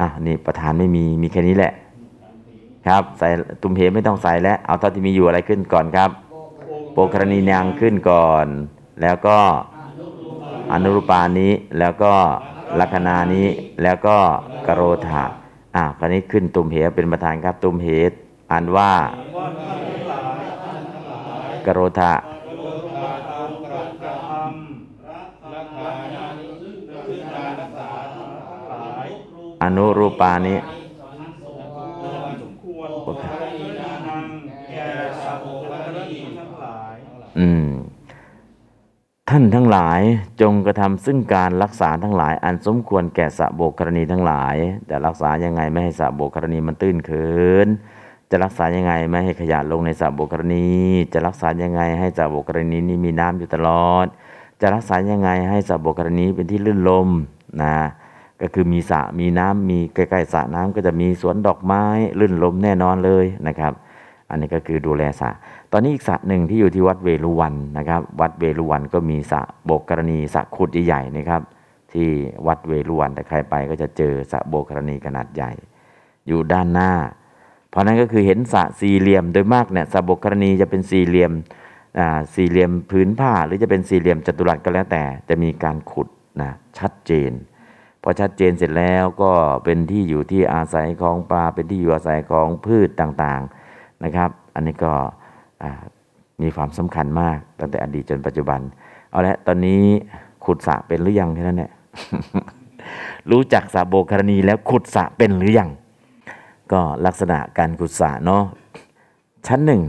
อะนี่ประธานไม่มีมีแค่นี้แหละ ครับใส่ตุมเหไม่ต้องใส่แล้วเอาเท่าที่มีอยู่อะไรขึ้นก่อนครับ โปกรณีนางขึ้นก่อน แล้วก็อนุรูปานี้แล้วก็ลัคนานี้แล้วก็กโรธาอะคราวนี้ขึ้นตุมเหเป็นประธานครับ ตุมเหอ่านว่าว่านว่านทั้งหลายกโรธา งหลายอืมท่านทั้งหลายจงกระทำซึ่งการรักษาทั้งหลาย อันสมควรแก่สะโบกกรณีทั้งหลาย จะรักษายังไงไม่ให้สะโบกกรณีมันตื้นเขิน จะรักษายังไงไม่ให้ขยะลงในสระโบกกรณี จะรักษายังไงให้สระโบกกรณีนี้มีน้ำอยู่ตลอด จะรักษายังไงให้สระโบกกรณีเป็นที่ลื่นลมนะ ก็คือมีสระมีน้ำมีใกล้ๆสระน้ำก็จะมีสวนดอกไม้ลื่นลมแน่นอนเลยนะครับ อันนี้ก็คือดูแลสระตอนนี้อีกสระหนึ่งที่อยู่ที่วัดเวรุวันนะครับ วัดเวรุวันก็มีสระโบกกรณีสระขุดใหญ่ๆนะครับ ที่วัดเวรุวันแต่ใครไปก็จะเจอสระโบกกรณีขนาดใหญ่ อยู่ด้านหน้า เพราะนั้นก็คือเห็นสระสี่เหลี่ยมโดยมากเนี่ยสระโบกกรณีจะเป็นสี่เหลี่ยมสี่เหลี่ยมผืนผ้าหรือจะเป็นสี่เหลี่ยมจัตุรัสก็แล้วแต่จะมีการขุดนะชัดเจน พอชัดเจนเสร็จแล้วก็เป็นที่อยู่ที่อาศัยของปลา เป็นที่อยู่อาศัยของพืชต่างๆนะครับ อันนี้ก็มีความสำคัญมากตั้งแต่อดีตจนปัจจุบัน เอาละตอนนี้ขุดสระเป็นหรือยังแค่นั้นแหละรู้จักสระโบกรณีแล้วขุดสระเป็นหรือยังก็ลักษณะการขุดสระเนาะชั้นหนึ่ง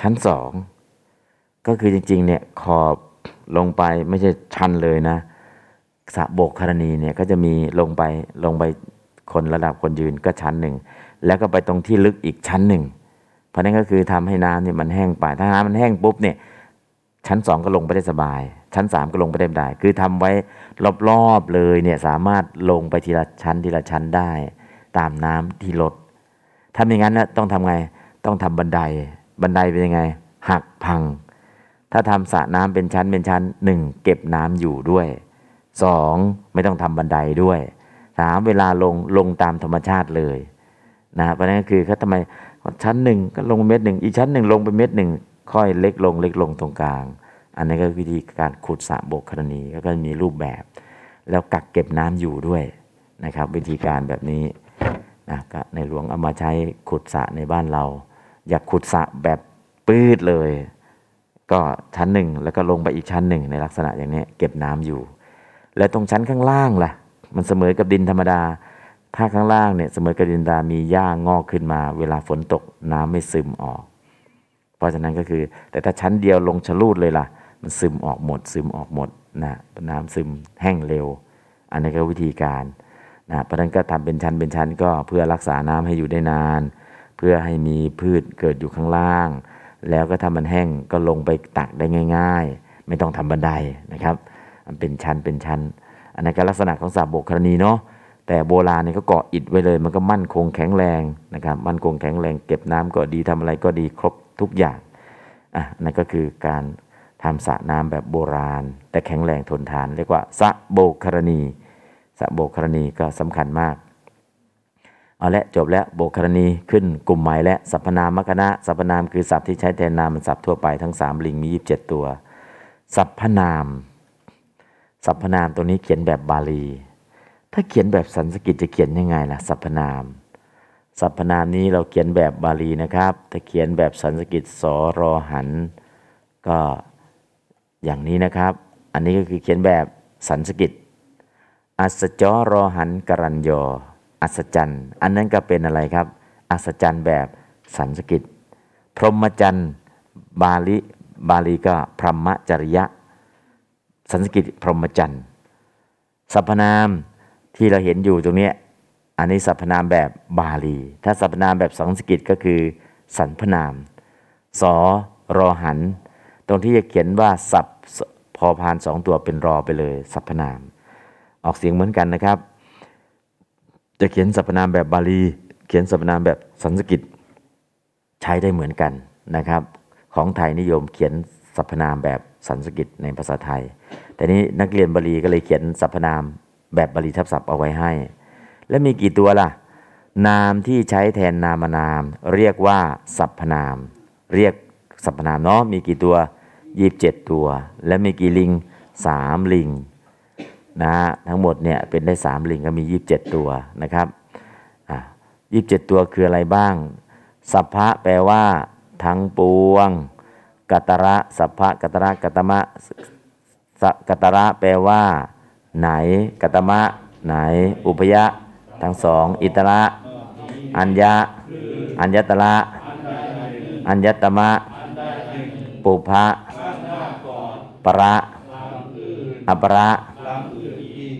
ชั้นสองก็คือจริงๆเนี่ยขอบลงไปไม่ใช่ชันเลยนะ สะโบกกรณีเนี่ยก็จะมีลงไปลงไปคนระดับคนยืนก็ชั้นหนึ่ง แล้วก็ไปตรงที่ลึกอีกชั้นหนึ่ง เพราะนั้นก็คือทำให้น้ำเนี่ยมันแห้งไปถ้าน้ำมันแห้งปุ๊บเนี่ยชั้นสองก็ลงไปได้สบาย ชั้นสามก็ลงไปได้ได้ คือทำไว้รอบๆเลยเนี่ยสามารถลงไปทีละชั้นทีละชั้นได้ ตามน้ำที่ลดทำอย่างนั้นนะต้องทำไงต้องทำบันไดบันไดเป็นยังไง หักพัง ถ้าทำสระน้ำเป็นชั้นเป็นชั้นหนึ่งเก็บน้ำอยู่ด้วย สองไม่ต้องทำบันไดด้วยสามเวลาลงลงตามธรรมชาติเลยนะเพราะฉะนั้นก็คือเขาทำไมชั้นหนึ่งก็ลงไปเม็ดหนึ่งอีกชั้นหนึ่งลงไปเม็ดหนึ่งค่อยเล็กลงเล็กลงตรงกลาง อันนี้ก็วิธีการขุดสระโบกครณีก็มีรูปแบบ แล้วกักเก็บน้ำอยู่ด้วยนะครับ วิธีการแบบนี้นะก็ในหลวงเอามาใช้ขุดสระในบ้านเรา อยากขุดสระแบบปื้ดเลย ก็ชั้นหนึ่งแล้วก็ลงไปอีกชั้นหนึ่งในลักษณะอย่างนี้เก็บน้ำอยู่ แล้วตรงชั้นข้างล่างล่ะ มันเสมอกับดินธรรมดา ถ้าข้างล่างเนี่ยเสมอกับดินธรรมดามีหญ้างอกขึ้นมา เวลาฝนตกน้ำไม่ซึมออก เพราะฉะนั้นก็คือ แต่ถ้าชั้นเดียวลงชะลูดเลยล่ะ มันซึมออกหมด ซึมออกหมดนะน้ำซึมแห้งเร็ว อันนี้ก็วิธีการนะเพราะฉะนั้นก็ทำเป็นชั้นเป็นชั้นก็เพื่อรักษาน้ำให้อยู่ได้นาน เพื่อให้มีพืชเกิดอยู่ข้างล่าง แล้วก็ถ้ามันแห้งก็ลงไปตักได้ง่าย ๆ ไม่ต้องทำบันไดนะครับ มันเป็นชั้นเป็นชั้น อันนั้นก็ลักษณะของสาบโบกครณีเนาะแต่โบราณเนี่ยเขาเกาะอิฐไว้เลย มันก็มั่นคงแข็งแรงนะครับมั่นคงแข็งแรง เก็บน้ำก็ดีทำอะไรก็ดีครบทุกอย่างอะนั่นก็คือการทำสระน้ำแบบโบราณ แต่แข็งแรงทนทาน เรียกว่าสะโบกครณีสะโบกครณีก็สำคัญมากเอาละจบแล้วโบกครณีขึ้นกลุ่มใหม่และสรรพนามคณะสรรพนามคือศัพท์ที่ใช้แทนนามมันศัพท์ทั่วไปทั้งสามลิงมี 27 ตัวสรรพนาม สรรพนามตัวนี้เขียนแบบบาลี ถ้าเขียนแบบสันสกฤตจะเขียนยังไงล่ะสรรพนามสรรพนามนี้เราเขียนแบบบาลีนะครับถ้าเขียนแบบสันสกฤตสอรอหัน ก็อย่างนี้นะครับ อันนี้ก็คือเขียนแบบสันสกฤตอัศจรรอหันกรัญยออัศจรรย์ อันนั้นก็เป็นอะไรครับ อัศจรรย์แบบสันสกฤต พรหมจรรย์ บาลี บาลีก็พรหมจริยะ สันสกฤตพรหมจรรย์สรรพนามที่เราเห็นอยู่ตรงนี้อันนี้สรรพนามแบบบาลี ถ้าสรรพนามแบบสันสกฤตก็คือสรรพนาม สอรอหัน ตรงที่จะเขียนว่าสับพอพานสองตัวเป็นรอไปเลยสรรพนาม ออกเสียงเหมือนกันนะครับ จะเขียนสรรพนามแบบบาลี เขียนสรรพนามแบบสันสกฤตใช้ได้เหมือนกันนะครับ ของไทยนิยมเขียนสรรพนามแบบ สันสกฤตในภาษาไทย แต่นี้นักเรียนบาลีก็เลยเขียนสรรพนามแบบบาลีทับศัพท์เอาไว้ให้ และมีกี่ตัวล่ะ นามที่ใช้แทนนามนาม เรียกว่าสรรพนาม เรียกสรรพนามเนาะมีกี่ตัวยีบเจ็ดตัว และมีกี่ลิงสามลิงนะฮะทั้งหมดเนี่ยเป็นได้สามลิงก็มี27ตัวนะครับอะ27ตัวคืออะไรบ้างสัพพะแปลว่า ทั้งปวง กัตระสัพพะกัตระกัตมะสกัตระแปลว่า ไหนกัตมะ ไหน อุปยะ ทั้งสอง อิตระอัญญะอัญญตระอัญญตมะ ปุพะประอัประ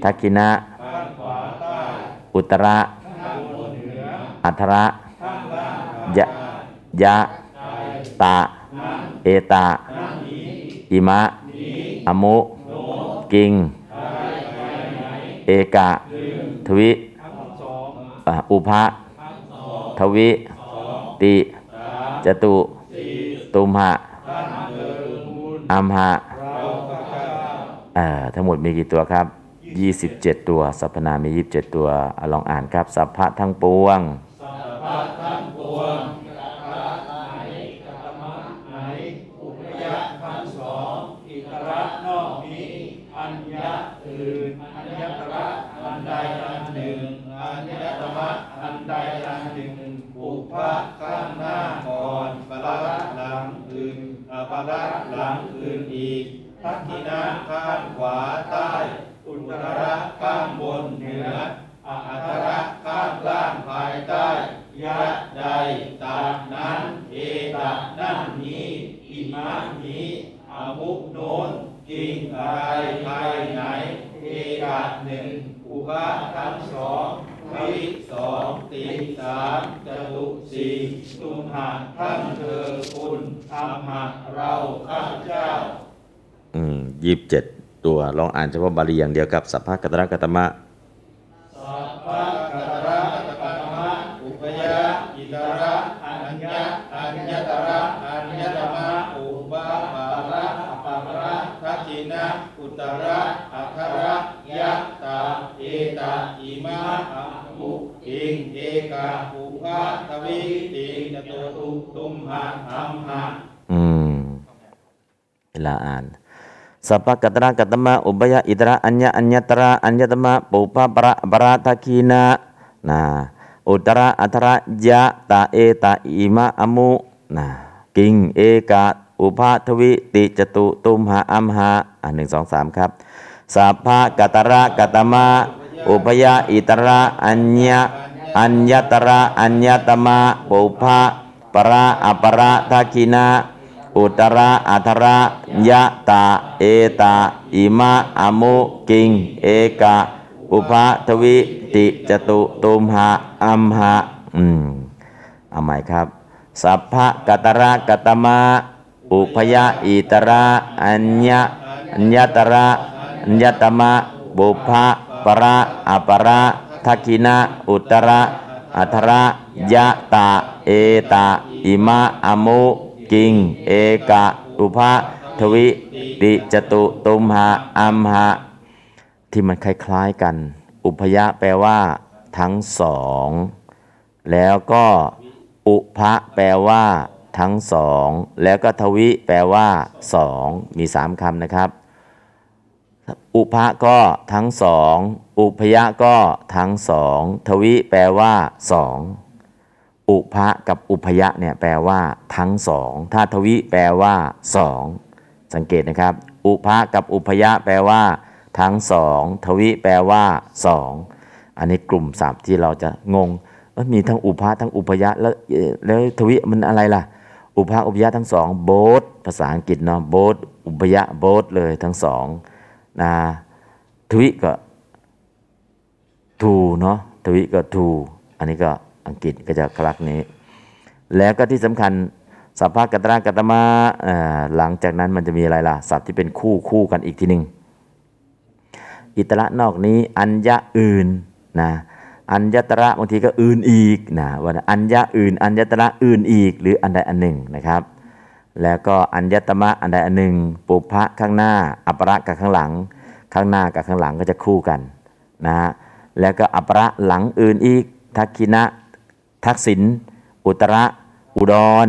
ทักขินะ อุตระ อัทระยะยะตะ เอตะ อิมะอมุกิง เอกะ ทวิ อุภะทวิ ติ จตุ ตุมหะ อัมหะเอ่อทั้งหมดมีกี่ตัวครับ 27 ตัวสรรพนามมี 27 ตัว ลองอ่านครับ สัพพะทั้งปวงอิ ข้างขวาใต้ อุตระข้างบนเหนืออาอัตระข้างล่างภายใต้ ยะใดตานั้นเอตะนั่นนี้อิมานี้อมุกโน้นกิงอะไรภายไหน เอกะหนึ่งอุปะทั้งสองวิสองติสามจตุสี่ตุมหะทั้งเธอคุณธรรมะเราข้าเจ้า อืมยี่สิบเจ็ด ตัวลองอ่านเฉพาะบาลีอย่างเดียวกับสัพพะกัตระกัตมะสัพพะกัตระกัตมะอุปยะอิตระอัญญะอัญญตระอัญญตมะอุปาปาระอปาระทักินะอุตระอัคระยะตาเอตาอิมะอัมุอิงเอกาอุปาทวิติจตุตุตุมหะอัมหะอืมเวลาอ่าน สัพพะกัตระกัตมะอุปยะอิตระอัญญะอัญญตระอัญญตมะปุปะปะระปะระทักีนะนะอุตระอัทระยะตาเอตาอิมะอมุนะกิงเอกาอุปาทวิติจตุตุมหะอัมหะอะหนึ่งสองสามครับสัพพะกัตระกัตมะอุปยะอิตระอัญญะอัญญตระอัญญตมะปุพะปะระอปะระทักีนะ อุตระอัทระยะตาเอตาอิมะอมุกิง เอกะ อุปาทวิติจตุตุมหะอัมหะอืมเอาใหม่ครับ สัพพะกัตระกัตมะอุพยะอิตระอัญญะอัญญตระอัญญตมะบุพะปะระอปะระทักินะอุตระอัทระยะตาเอตาอิมะอมุ กิง เอกะ อุภะทวิติจตุตุมหะอัมหะ ที่มันคล้ายๆกัน อุพยะแปลว่าทั้งสอง แล้วก็อุพะแปลว่า ทั้งสอง แล้วก็ทวิแปลว่าสองมีสามคำนะครับ อุพะก็ทั้งสอง อุพยะก็ทั้งสอง ทวิแปลว่าสอง อุพะกับอุพยะเนี่ยแปลว่าทั้งสองถ้าทวิแปลว่าสองสังเกตนะครับ อุพะกับอุพยะแปลว่า ทั้งสองทวิแปลว่าสองอันนี้กลุ่มศัพท์ที่เราจะงงมีทั้งอุพะทั้งอุพยะแล้วแล้วทวิมันอะไรล่ะ อุพะอุพยะทั้งสองโบสภาษาอังกฤษเนาะโบสอุพยะโบสเลยทั้งสองนะทวิก็ทูเนาะทวิก็ทูอันนี้ก็ อังกฤษก็จะคลักนี้ แล้วก็ที่สำคัญสัพพะกัตระกัตมะหลังจากนั้นมันจะมีอะไรล่ะศัพท์ที่เป็นคู่คู่กันอีกทีหนึ่งอิตระนอกนี้ อัญญะอื่นนะอัญญตระบางทีก็อื่นอีกนะว่าอัญญะอื่น อัญญตระอื่นอีก หรืออันใดอันหนึ่งนะครับ แล้วก็อัญญตมะอันใดอันหนึ่งปุพพะข้างหน้า อัประกับข้างหลัง ข้างหน้ากับข้างหลังก็จะคู่กันนะฮะแล้วก็อัประหลังอื่นอีกทักขินะ ทักษิณอุตระ อุดร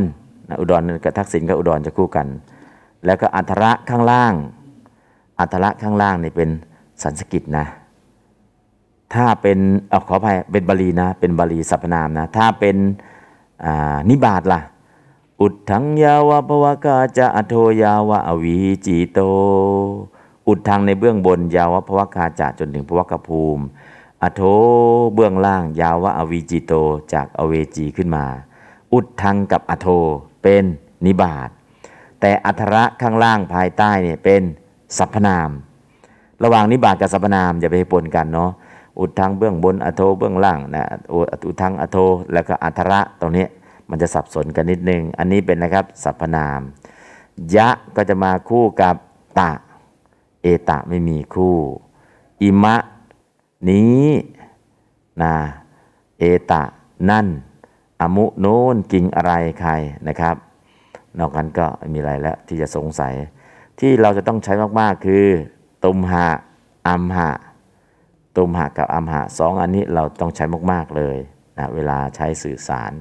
นะอุดรกับทักษิณกับอุดรจะคู่กัน แล้วก็อัทระข้างล่าง อัทระข้างล่างนี่เป็นสันสกิตนะ ถ้าเป็นเอาขออภัยเป็นบาลีนะ เป็นบาลีสรรพนามนะ ถ้าเป็นนิบาตล่ะ อุดทังยาวะภวกาจะอโทยาวะอวีจีโต อุดทางในเบื้องบนยาวะภวกาจะจนถึงภวกภูมิ อโทเบื้องล่างยาวะอวีจิโตจากอเวจีขึ้นมา อุดทังกับอโทเป็นนิบาตแต่อัทระข้างล่างภายใต้เนี่ยเป็นสรรพนาม ระหว่างนิบาตกับสรรพนามอย่าไปปนกันเนาะอุดทังเบื้องบนอโทเบื้องล่างนะอุอุดทังอโทแล้วก็อัทระตรงนี้มันจะสับสนกันนิดนึง อันนี้เป็นนะครับสรรพนาม ยะก็จะมาคู่กับตะ เอตะไม่มีคู่ อิมะ นี้นะเอตะ นั่น อมุโน้นกิงอะไรใครนะครับ นอกนั้นก็ม่มีอะไรแล้วที่จะสงสัย ที่เราจะต้องใช้มากๆคือตุมหะอัมหะตุมหะกับอัมหะสองอันนี้เราต้องใช้มากๆเลยนะเวลาใช้สื่อสาร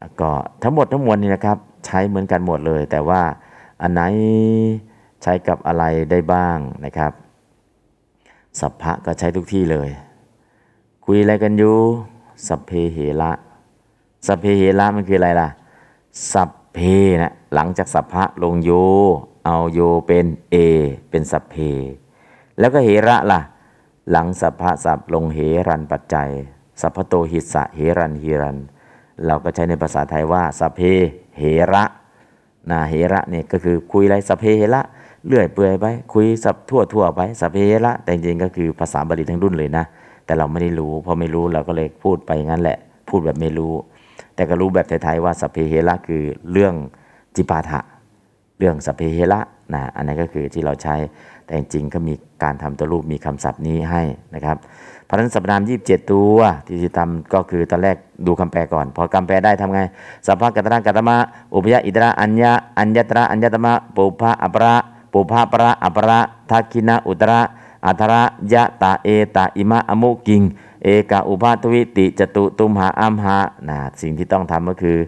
แล้วก็ทั้งหมดทั้งมวลนี่นะครับ ใช้เหมือนกันหมดเลย แต่ว่าอันไหนใช้กับอะไรได้บ้างนะครับ สัพพะก็ใช้ทุกที่เลย คุยอะไรกันอยู่ สัพเพเหระสัพเพเหระมันคืออะไรล่ะ สัพเพนะหลังจากสัพพะลงโย เอาโยเป็นเอ เป็นสัพเพ แล้วก็เหระล่ะ หลังสัพพะสัพลงเหรันปัจจัย สัพพโตหิสสะเหรันหิรัน เราก็ใช้ในภาษาไทยว่าสัพเพเหระนะเหระเนี่ยก็คือคุยอะไรสัพเพเหระ เลื่อยเปื่อยไป คุยสับทั่วทั่วไปสัพเพเหระแต่จริงก็คือภาษาบาลีทั้งรุ่นเลยนะ แต่เราไม่ได้รู้พอไม่รู้เราก็เลยพูดไปงั้นแหละ พูดแบบไม่รู้ แต่ก็รู้แบบไทยๆว่าสัพเพเหระคือเรื่องจิปาถะเรื่องสัพเพเหระนะอันนี้ก็คือที่เราใช้แต่จริงๆก็มีการทำตัวรูปมีคำศัพท์นี้ให้นะครับเพราะฉะนั้นสรรพนาม27ตัวที่ที่ทำก็คือตอนแรกดูคำแปลก่อน พอคำแปลได้ทำไงสัพพะกัตระกัตมะอุปยะอิตระอัญญะอัญญตระอัญญตมะปุพะอัประ ปุพะประอัประทักขินะอุตระอัทระยะตาเอตาอิมะอมุกิง เอกาอุปาทวิติจตุตุมหาอัมหะนะสิ่งที่ต้องทำก็คือ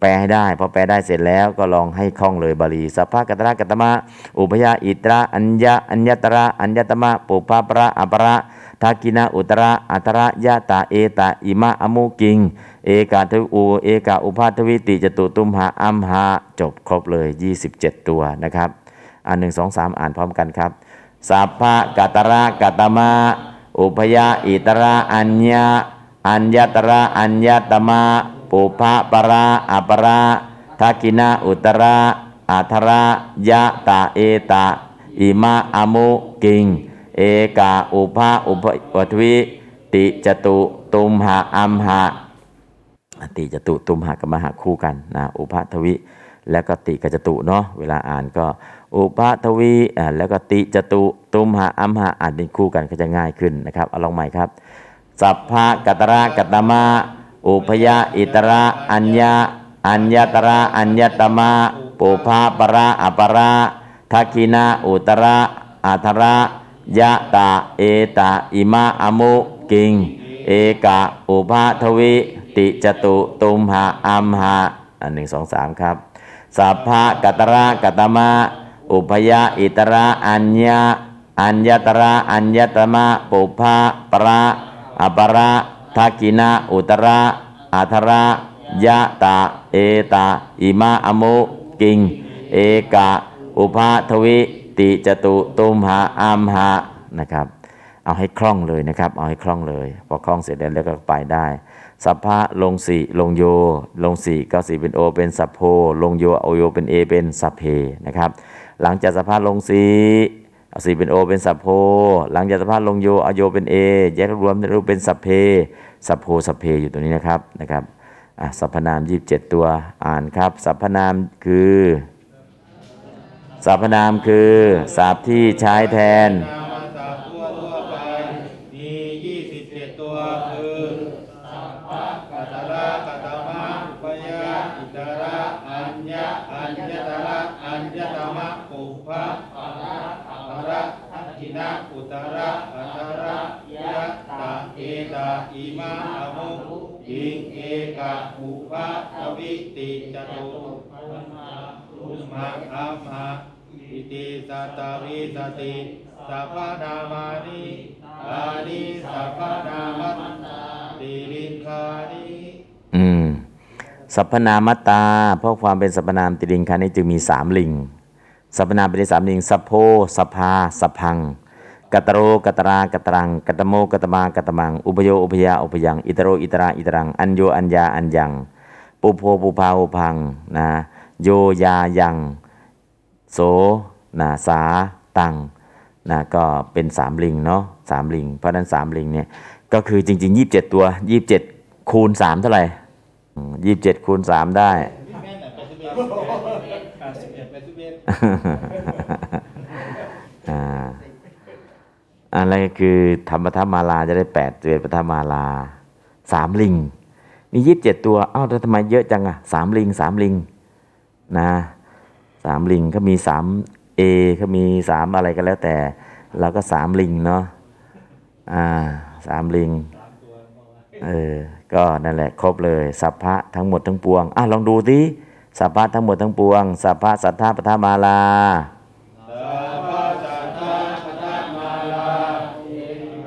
แปลให้ได้ พอแปลได้เสร็จแล้วก็ลองให้คล่องเลยบาลีสัพพะกัตระกัตมะ อุปยาอิตระอัญญะอัญญตระอัญญตมะปุพะประอัประทักกินะอุตระอัตระยะตาเอตาอิมะอมุกิง เอกาทวอูเอกาอุปาทวิติจตุตุมหาอัมหะจบครบเลย 27 ตัวนะครับ อันหนึ่งสองสามอ่านพร้อมกันครับสัพพะกัตระกัตมะอุปยาอิตระอัญญะอัญญตระอัญญตมะปุพะประอัประทักินะอุตระอัทระยะตาเอตาอิมะอมุกิง เอกาอุปาอุปวัทวิติจตุตุมหาอัมหะติจตุตุมหะกับมหะคู่กันนะอุปาทวิ แล้วก็ติกับจตุเนาะเวลาอ่านก็ อุปาทวีอ่าแล้วก็ติจตุตุมหะอัมหะอ่านเป็นคู่กันก็จะง่ายขึ้นนะครับเอาลองใหม่ครับสัพพะกัตระกัตมะอุพยาอิตระอัญญาอัญญตระอัญญตมะปุพาประอัประทักขินาอุตระอัทระยะตาเอตาอิมะอมุกิง เอกะอุปาทวิติจตุตุมหะอัมหะอันหนึ่งสองสามครับสัพพะกัตระกัตมะ อุพยาอิตระอัญญาอัญญตระอัญญตมะปุพาประอประทักกินะอุตระอัทระยะตาเอตาอิมะอมุกิง เอกะ อุปาทวิติจตุตุมหะอัมหะนะครับ เอาให้คล่องเลยนะครับ เอาให้คล่องเลยพอคล่องเสร็จแล้วก็ไปได้สัพพะลงสีลงโย ลงสีก็สีเป็นโอเป็นสัพโพ ลงโยเอโยเป็นเอเป็นสัพเพนะครับ หลังจากสัพพลงสีเอาสีเป็นโอเป็นสัพโพ หลังจากสัพพลงโยเอาโยเป็นเอแยกรวมรูปเป็นสัพเพสัพโพสัพเพอยู่ตรงนี้นะครับนะครับอะสัพพนาม 27 ตัวอ่านครับ สัพพนามคือสรรพนามคือสัพที่ใช้แทน นามศัพท์ทั่วทั่วๆไป มียี่สิบเจ็ดตัวคือสัพพะกัตระกัตมะอุปยาอิตระอัญญะอัญญตระอัญญตมะปุพพะปะระอัประทักขินะอุตระอัตระยะตาเอตาอิมะอมุอิงเอกะอุปะทวิติจตุตุมะตุมะอัมหะ อิ ติสัตตาวิสติสัพพะนามานิอานิสัพพะนามัตตาติลิงคานิอืมสรรพนามตตา เพราะความเป็นสรรพนามติลิงคานี้จึงมีสามลิงสรรพนามเป็นสามลิงสัพโพสภาสพังกัตโรกัตรากัตรังกัตโมกัตมากัตมัง อุปโยอุปยาอุปยัง อิตโรอิตราอิตรัง อัญโยอัญญาอัญญังปุโพปุภาอุพังนะโยยายัง โส นะสาตังนะก็เป็นสามลิงเนาะสามลิง เพราะฉะนั้นสามลิงเนี่ยก็คือจริง ๆ 27 ตัว 27 คูณ 3 เท่าไหร่ยี่สิบเจ็ดคูณ 3 ได้แม่นแปดสิบเอ็ดแปดสิบเอ็ดแปดสิบเอ็ดอ่าอะไรก็คือธรรมธรรมาลาจะได้แปดเจปธรรมาลาสามลิง มียี่สิบเจ็ดตัว เอ้าแล้วทำไมเยอะจังอะสามลิงสามลิงนะสามลิงเขามีสาม เอเขามีสามอะไรก็แล้วแต่เราก็สามลิงเนาะอ่าสามลิงเออก็นั่นแหละครบเลยสัพพะทั้งหมดทั้งปวงอะลองดูสิสัพพะทั้งหมดทั้งปวงสัพพะสัทธาปทามาลาเอ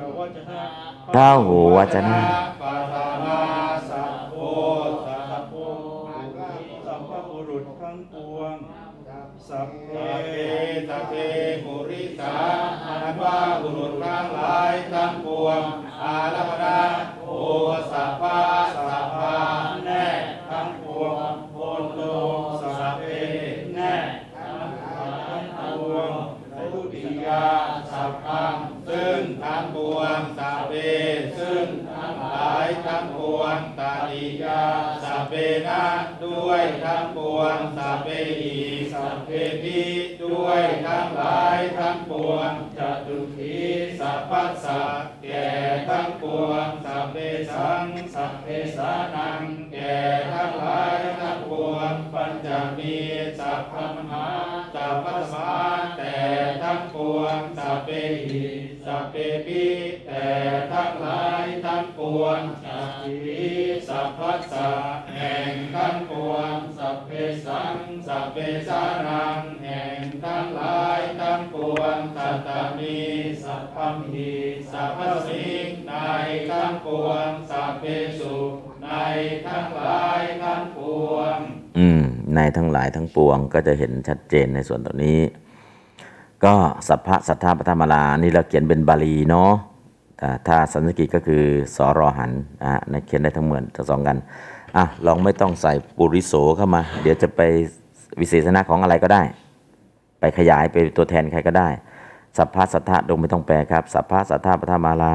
กวัจนะเท้าหูวจนะ งสัพเพซึ่งทั้งหลายทั้งปวงตาติยาสัพเพนะด้วยทั้งปวงสัพเพอีสัพเพปิด้วยทั้งหลายทั้งปวงจตุทีสัพพัสสะแก่ทั้งปวงสัพเพสังสัพเพสานังแก่ทั้งหลายทั้งปวงปัญจมีสัพพมหาสัพพสมาแต่ทั้งปวงสัพเพหิ สัพเพปิแต่ทั้งหลายทั้งปวงสัพพิสัพพัสสะแห่งทั้งปวงสัพเพสังสัพเพสานังแห่งทั้งหลายทั้งปวงสัตตมีสัพพมิสัพพสิงในทั้งปวงสัพเพสุในทั้งหลายทั้งปวง อืมในทั้งหลายทั้งปวงก็จะเห็นชัดเจนในส่วนตรงนี้ ก็สัพพะสัทธาปฐมาลานี่เราเขียนเป็นบาลีเนาะถ้าสันสกิตก็คือสอรอหันอะในเขียนได้ทั้งเหมือนทั้งสองกันอะลองไม่ต้องใส่ปุริโสเข้ามา เดี๋ยวจะไปวิเศษณะของอะไรก็ได้ ไปขยายไปตัวแทนใครก็ได้ สัพพะสัทธะดงไม่ต้องแปลครับ สัพพะสัทธาปฐมาลา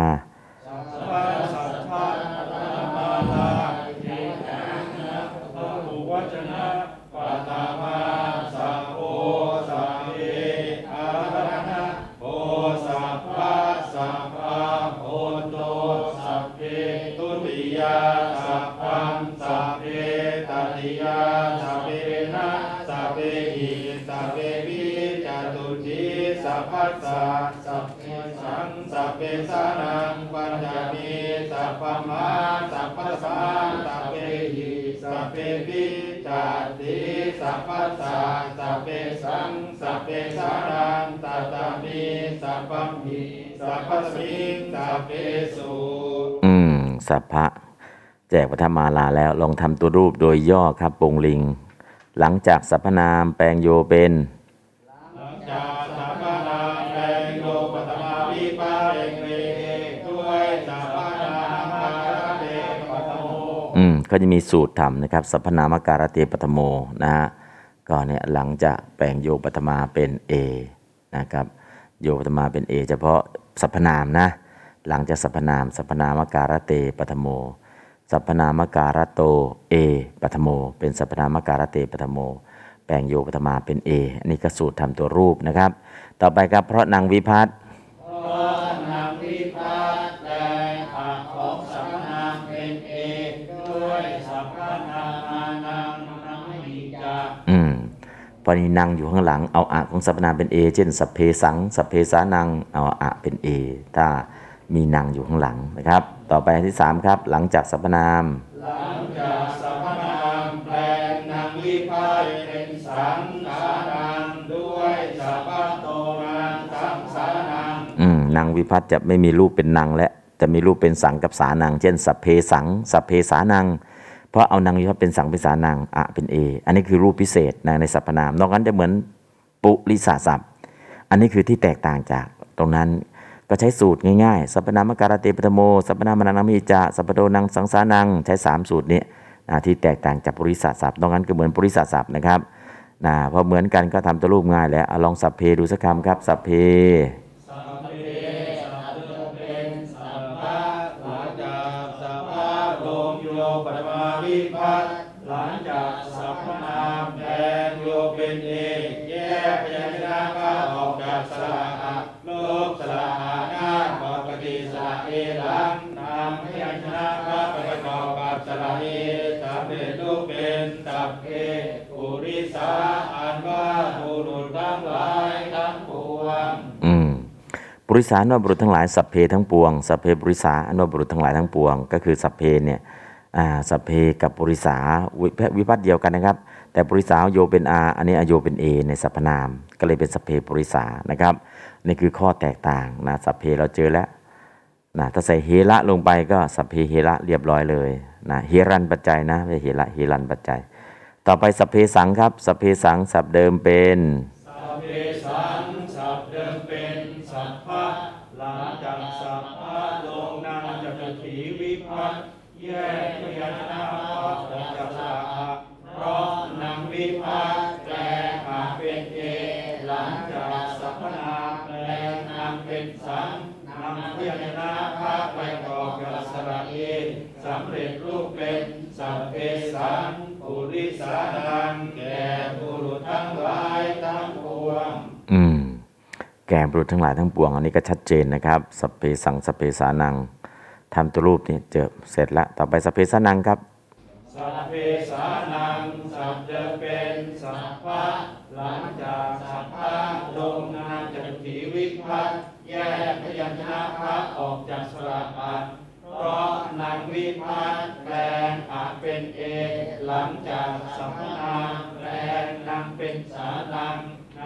สังสัพเพสานังตัตตามีสัพพมิสัพพสิงสัพเพสุอืมสัพพะแจกปฐมาลาแล้วลองทำตัวรูปโดยย่อครับปงลิง หลังจากสรรพนามแปลงโยเป็นหลังจากสัพพนาแปลงโลปัตมาวิปาเรงเรด้วยสัพพนามาระเดปัตโมอืมเขาจะมีสูตรทำนะครับสัพพนามการเตปฐโมนะฮะ ก็เนี่ยหลังจากแปลงโยปฐมาเป็น A นะครับโยปฐมาเป็น A เฉพาะสรรพนามนะหลังจากสรรพนามสรรพนามการเตปฐโมสัพนามการโตเอปัตโม เป็นสัพนามการเตปัตโม แปลงโยปฐมาเป็น A อันนี้ก็สูตรทำตัวรูปนะครับ ต่อไปครับเพราะนางวิพัฒน์ พอนี้นั่งอยู่ข้างหลัง เอาอะของสรรพนามเป็น A เช่นสัพเพสังสัพเพสานัง เอาอะเป็น A ถ้ามีนางอยู่ข้างหลังนะครับ ต่อไปอันที่3ครับ หลังจากสรรพนาม หลังจากสัพพนามแปลงนางวิพัฒน์เป็นสังสานังด้วยสัพพโตนังสังสานังอืมนางวิพัฒน์จะไม่มีรูปเป็นนางและจะมีรูปเป็นสังกับสานัง เช่นสัพเพสังสัพเพสานังเพ ราะเอานางวิพัฒน์เป็นสังเป็นสานังอะเป็น A อันนี้คือรูปพิเศษนะในสรรพนาม นอกนั้นจะเหมือนปุริสาศัพท์ อันนี้คือที่แตกต่างจากตรงนั้นก็ใช้สูตรง่ายๆ สัพพนามการเตปฐโม สัพพนามานังมิจจะสัพพโดนังสังสานัง ใช้ 3 สูตรนี้นะที่แตกต่างจากปุริสาศัพท์นอกนั้นก็เหมือนปุริสาศัพท์นะครับนะพอเหมือนกันก็ทำตัวรูปง่ายแล้วลองสัพเพดูสักคำครับ สัพเพสัพ ธิพัฒหลังจากสัพนามแทนโยเป็นเอกแยกพยัญชนะก็ออกจากสระอะโลกสระอานาปกติสระเอหลังนำพยัญชนะก็ประกอบกับสระเอสำเร็จรูปเป็นสัพเพปุริสาอันว่าบุรุษทั้งหลายทั้งปวงอืมปุริสานว่าบุรุษทั้งหลายสัพเพทั้งปวงสัพเพปุริสาอนว่าบุรุษทั้งหลายทั้งปวง ก็คือสัพเพเนี่ย สัพเพกับปุริสาวิวพัฒน์เดียวกันนะครับ แต่ปุริสาโยเป็นอาอันนี้อโยเป็นเอในสรรพนาม ก็เลยเป็นสัพเพปุริสานะครับนี่คือข้อแตกต่างนะสัพเพเราเจอแล้วนะถ้าใส่เฮระลงไปก็สัพเพเฮระเรียบร้อยเลยนะเฮรันปัจจัยนะไม่เฮระเฮรันปัจจัย ต่อไปสัพเพสังครับสัพเพสังสับเดิมเป็นสัพเพสัง ยัญชนะภาคไปกอบกับสระเอสำเร็จรูปเป็นสัพเพสังปุริสานังแก่บุรุษทั้งหลายทั้งปวง อืม แก่บุรุษทั้งหลายทั้งปวง อันนี้ก็ชัดเจนนะครับสัพเพสังสัพเพสานังทำตัวรูปนี่เจอเสร็จแล้วต่อไปสัพเพสานังครับสัพเพสานงสัพจะเป็นสัพพะหลังจากสัพพะลงนามจักขีวิพัตน์แยกพยัญชนะพระออกจากสระอัดเพราะนาง วิพัตแปลงอาจเป็นเอกหลังจากสัพพนาแปลงนางเป็นสานัง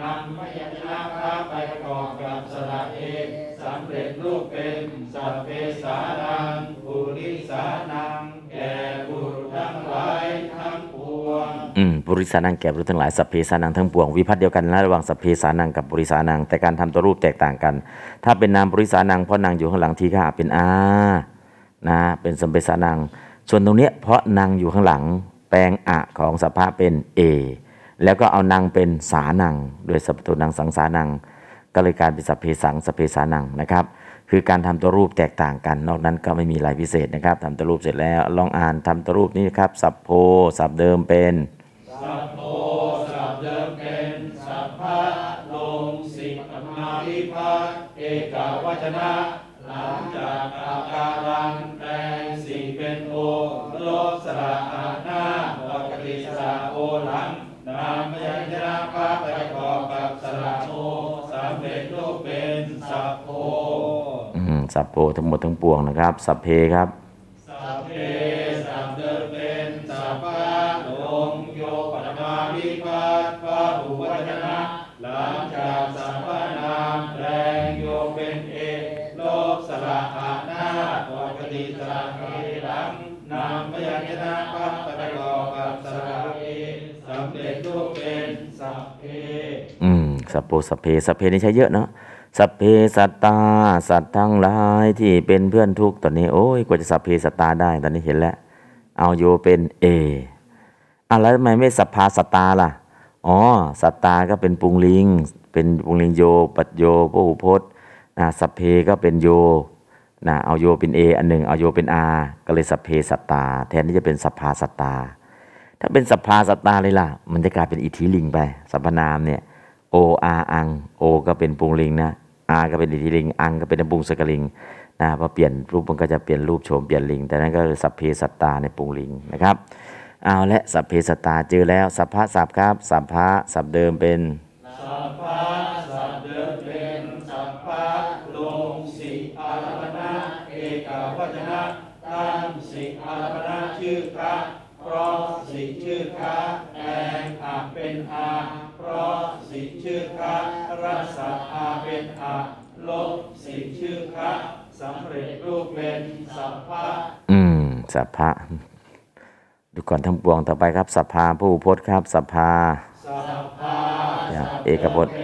นำพยัญชนะพระไปประกอบกับสระเอกสำเร็จรูปเป็นสัพเพสานังปุริสานังแก่บุรุษทั้งหลายทั้งปวงอืมปุริสานังแก่บุรุษทั้งหลายสัพเพสานังทั้งปวงวิพัฒน์เดียวกันนะระหว่างสัพเพสานังกับปุริสานังแต่การทำตัวรูปแตกต่างกัน ถ้าเป็นนามปุริสานังเพราะนางอยู่ข้างหลังทีฆาเป็นอา นะเป็นสัมเปสานัง ส่วนตรงเนี้ยเพราะนางอยู่ข้างหลังแปลงอะของสภาเป็นเอแล้วก็เอานางเป็นสานังโดยสัพตุนังสังสานัง ก็เลยการเป็นสัพเพสังสัพเพสานังนะครับคือการทำตัวรูปแตกต่างกัน นอกนั้นก็ไม่มีอะไรพิเศษนะครับทำตัวรูปเสร็จแล้วลองอ่านทำตัวรูปนี้ครับสัพโพสัพเดิมเป็นสัพโพสัพเดิมเป็นสัพพะลงสิกมาวิภัตเอกวัจนะ หลังจากอาการังแปลงสีเป็นโอโลสระอาหน้าปกติสระโอหลังนามพยัญชนะพระไปประกอบกับสระโอสำเร็จรูปเป็นสัพโพสัพโพทั้งหมดทั้งปวงนะครับ สัพเพครับ สัพโพสัพเพสัพเพนี่ใช้เยอะเนาะสัพเพสัตตา สัตว์ทั้งหลายที่เป็นเพื่อนทุกตอนนี้โอ้ยกว่าจะสัพเพสัตตาได้ตอนนี้เห็นแล้ว เอาโยเป็นเออะแล้วทำไมไม่สัพพาสัตตาล่ะอ๋อสัตตาก็เป็นปุงลิง เป็นปุงลิงโย ปัจโยพหูพจน์นะสัพเพก็เป็นโยนะเอาโยเป็นเออันหนึ่งเอาโยเป็นอาก็เลยสัพเพสัตตา แทนที่จะเป็นสัพพาสัตตา ถ้าเป็นสัพพาสัตตาเลยล่ะ มันจะกลายเป็นอิทธิลิงไปสัพพนามเนี่ย โออาอัง โอ ก็เป็นปุงลิงนะอาก็เป็นอิทิลิง อังก็เป็นนปุงสกลิงนะพอเปลี่ยนรูปมันก็จะเปลี่ยนรูปโฉมเปลี่ยนลิง แต่นั้นก็สัพเพสัตตาในปุงลิงนะครับเอาและสัพเพสัตตาเจอแล้วสัพพะสัพครับสัพพะสัพเดิมเป็นสัพพะสัพเดิมเป็นสัพพะลงสิอารพนะเอกวัจนะตั้งสิอารพนะชื่อพระเพราะสิชื่อพระแองอาเป็นอา ราะสิชื่อพระรัศอาเป็นอาลบสิชื่อพระสำเร็จรูปเป็นสัพพะอืมสัพพะดูก่อนทั้งปวงต่อไปครับสัพพาผู้พจน์ครับสัพพาสัพพะอย่างเอกพจน์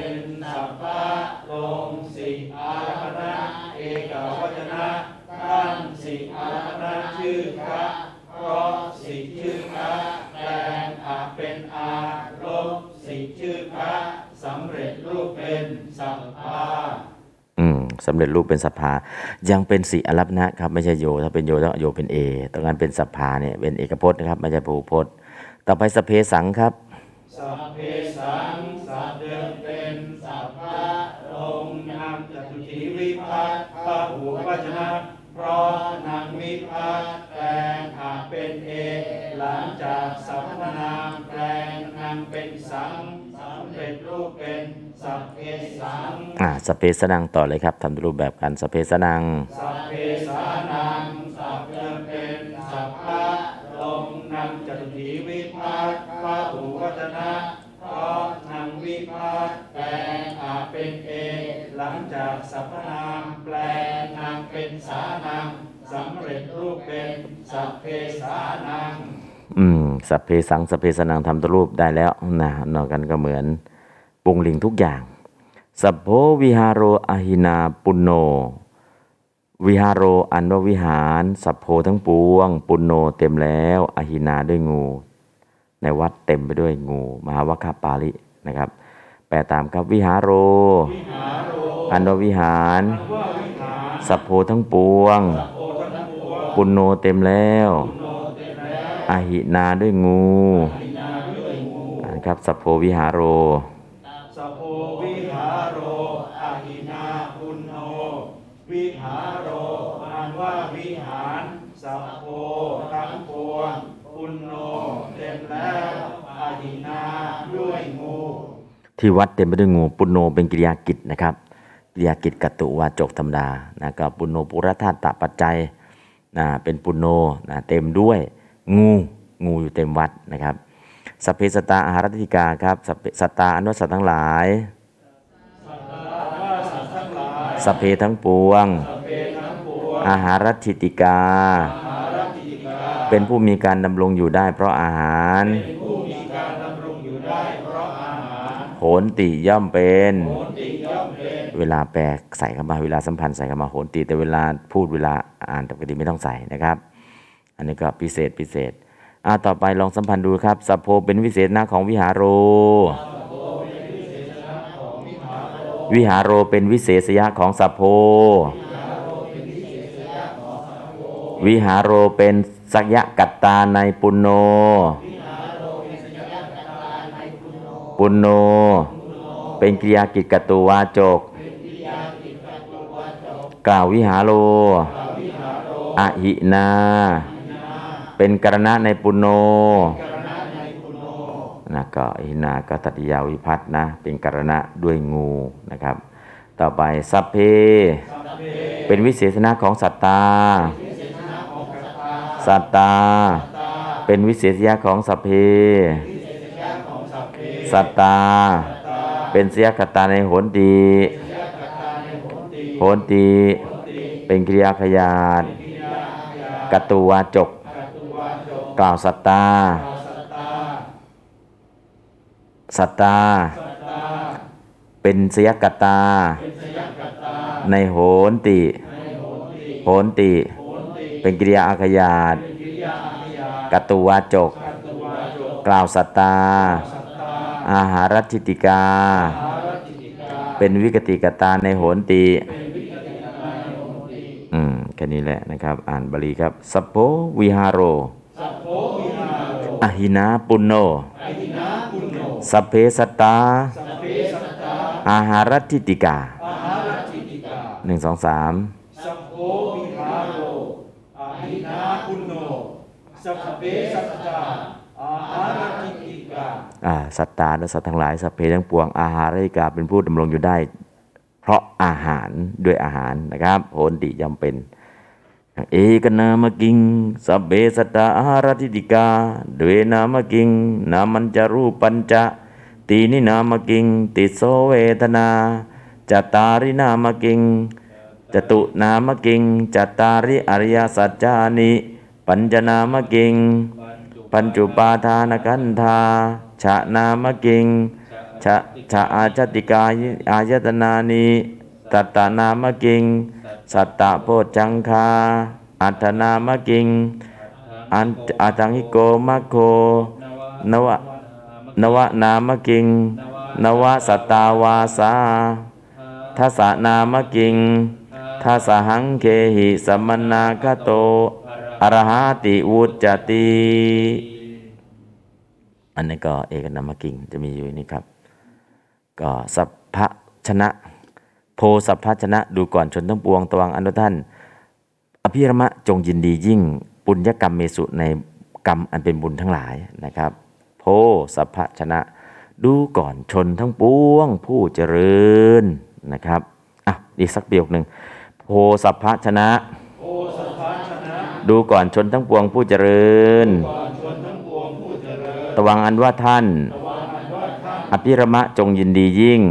สำเร็จรูปเป็นสัพพายังเป็นสีอรัปนะครับไม่ใช่โย ถ้าเป็นโยต้องโยเป็นเอตรงนั้นเป็นสัพพาเนี่ยเป็นเอกพจน์นะครับไม่ใช่ผู้พจน์ ต่อไปสเพสังครับสเพสังสัพเดิมเป็นสัพพะลงนามจตุถีวิพัตพระหูวัจนะเพราะนางวิพัตแปลงอาจเป็นเอหลังจากสัพพนามแปลงนางเป็นสัง เร็จรูปเป็นสัพเพสังอ่าสพเพสนังต่อเลยครับทำรูปแบบกันสพเพสนังสัพเพสานังสัพเดิมเป็นสัพพะลงนางจตุถีวิพัตพระหูวจนะเพราะนางวิพัตแปลงอาจเป็นเอกหลังจากสัพพนามแปลงนางเป็นสานังสำเร็จรูปเป็นสัพเพสานัง อืมสัพเพสังสัพเพสนังทำตัวรูปได้แล้วนะนอกกันก็เหมือนปุงลิงทุกอย่าง สัพโพวิหารโรอหินาปุณโน วิหารโรอันว่าวิหาร สัพโพทั้งปวง ปุณโนเต็มแล้วอหินาด้วยงู ในวัดเต็มไปด้วยงู มหาวัคคปาลินะครับ แปลตามครับวิหารโรวิหารโรอันว่าวิหารว่าวิหาร สัพโพทั้งปวงโอทั้งปวงปุณโนเต็มแล้วโนเต็มแล้ว อหินาด้วยงูวินาด้วยงูนะครับสัพโพวิหารโรสัพโพวิหารหินาปุณโนวิหารโรอันว่าวิหารสัพโพทั้งปวงปุณโนเต็มแล้วอาหินาด้วยงูที่วัดเต็มไปด้วยงูปุณโนเป็นกิริยากิจนะครับกิริยากิจกัตตุวาจกธรรมดานะก็ปุณโนปุรธาตปัจจัยนะเป็นปุณโนนะเต็มด้วย งู งูอยู่เต็มวัดนะครับสัพเพสตาอาหารติกาครับสัพเพสตาอนุสัตว์ทั้งหลายสัตว์ทั้งหลาย สัพเพทั้งปวง อาหารติกามหารัติกาเป็นผู้มีการดำรงอยู่ได้เพราะอาหารเป็นผู้มีการดำรงอยู่ได้เพราะอาหารโหนติย่อมเป็น เวลาแปลใส่เข้ามาเวลาสัมพันธ์ใส่เข้ามาโหนติแต่เวลาพูดเวลาอ่านปกติไม่ต้องใส่นะครับ อันนี้ก็พิเศษพิเศษอ่าต่อไปลองสัมพันธ์ดูครับสัพโพเป็นวิเศษนะของวิหารโร วิหารโรเป็นวิเศษยะของสัพโพ วิหารโรเป็นสักยะกัตตาในปุณโน ปุณโน เป็นกิริยากิจกตตุวาจก กล่าววิหารโรอหินา เป็นกรณะในปุณโนนะก็อหินาก็ตัดยาวิพัฒน์นะ เป็นกรณะด้วยงูนะครับ ต่อไปสัพเพ เป็นวิเศษณะของสัตตา สัตตา เป็นวิเศษยะของสัพเพ สัตตา เป็นเสียกตาในโหนตีโหนตีเป็นกิริยาขยาดกตุวาจก กล่าวสัตตา สัตตา เป็นเสยกตา ในโหนติ โหนติ เป็นกิริยาอาขยาดกตุวาจก กล่าวสัตตา อาหารทิติกา เป็นวิกติกตาในโหนติอืม แค่นี้แหละนะครับ อ่านบาลีครับ สัพโพวิหารโร สัพโพวิหารโรอหินาปุณโน อหินาปุณโนสัพเพสัตตา สัพเพสัตตาอาหารทิติกาอาหารติติกาหนึ่งสองสามสัพโพวิหารโรอหินาปุณโนสัพเพสัตตาอาหารติติกาอ่าสัตตาและสัตว์ทั้งหลายสัพเพทั้งปวงอาหารทิกาเป็นผู้ดำรงอยู่ได้ เพราะอาหารด้วยอาหารนะครับโหนติย่อมเป็น เอกนามกิงสัพเพสัตตาอารทิติกาด้วยนามกิงนามันจรูปัญจะตีนินามกิง ติโสเวทนาจตารินามกิงจตุนามกิงจตาริอริยสัจจานิปัญจนามกิง ปัญจุปาทานกันธาชะนามกิงชะชะอาชติกายอายตนานิ ตัตตนามกิง สัตตะโพจังคา อัตนามกิง อันอาตังหิโกมัคโค นวะ นวะนามกิง นวะสัตตาวาสาทัสนามกิงทัสหังเคหิสัมมนาคโต อรหาติวุจจติ อันนี้ก็เอกนามกิงจะมีอยู่นี่ครับ ก็สัพพชนะ โพสัพพชนะดูก่อนชนทั้งปวงตวังอนุท่าน อภิรมะจงยินดียิ่งปุญญกรรมเมสุในกรรมอันเป็นบุญทั้งหลายนะครับ โพสัพพชนะดูก่อนชนทั้งปวงผู้เจริญนะครับอะอีกสักประโยคหนึ่งโพสัพพชนะโอสัพพชนะดูก่อนชนทั้งปวงผู้เจริญก่อนชนทั้งปวงผู้เจริญ ตวังอันว่าท่านวางอนว่าท่านอภิรมะจงยินดียิ่ง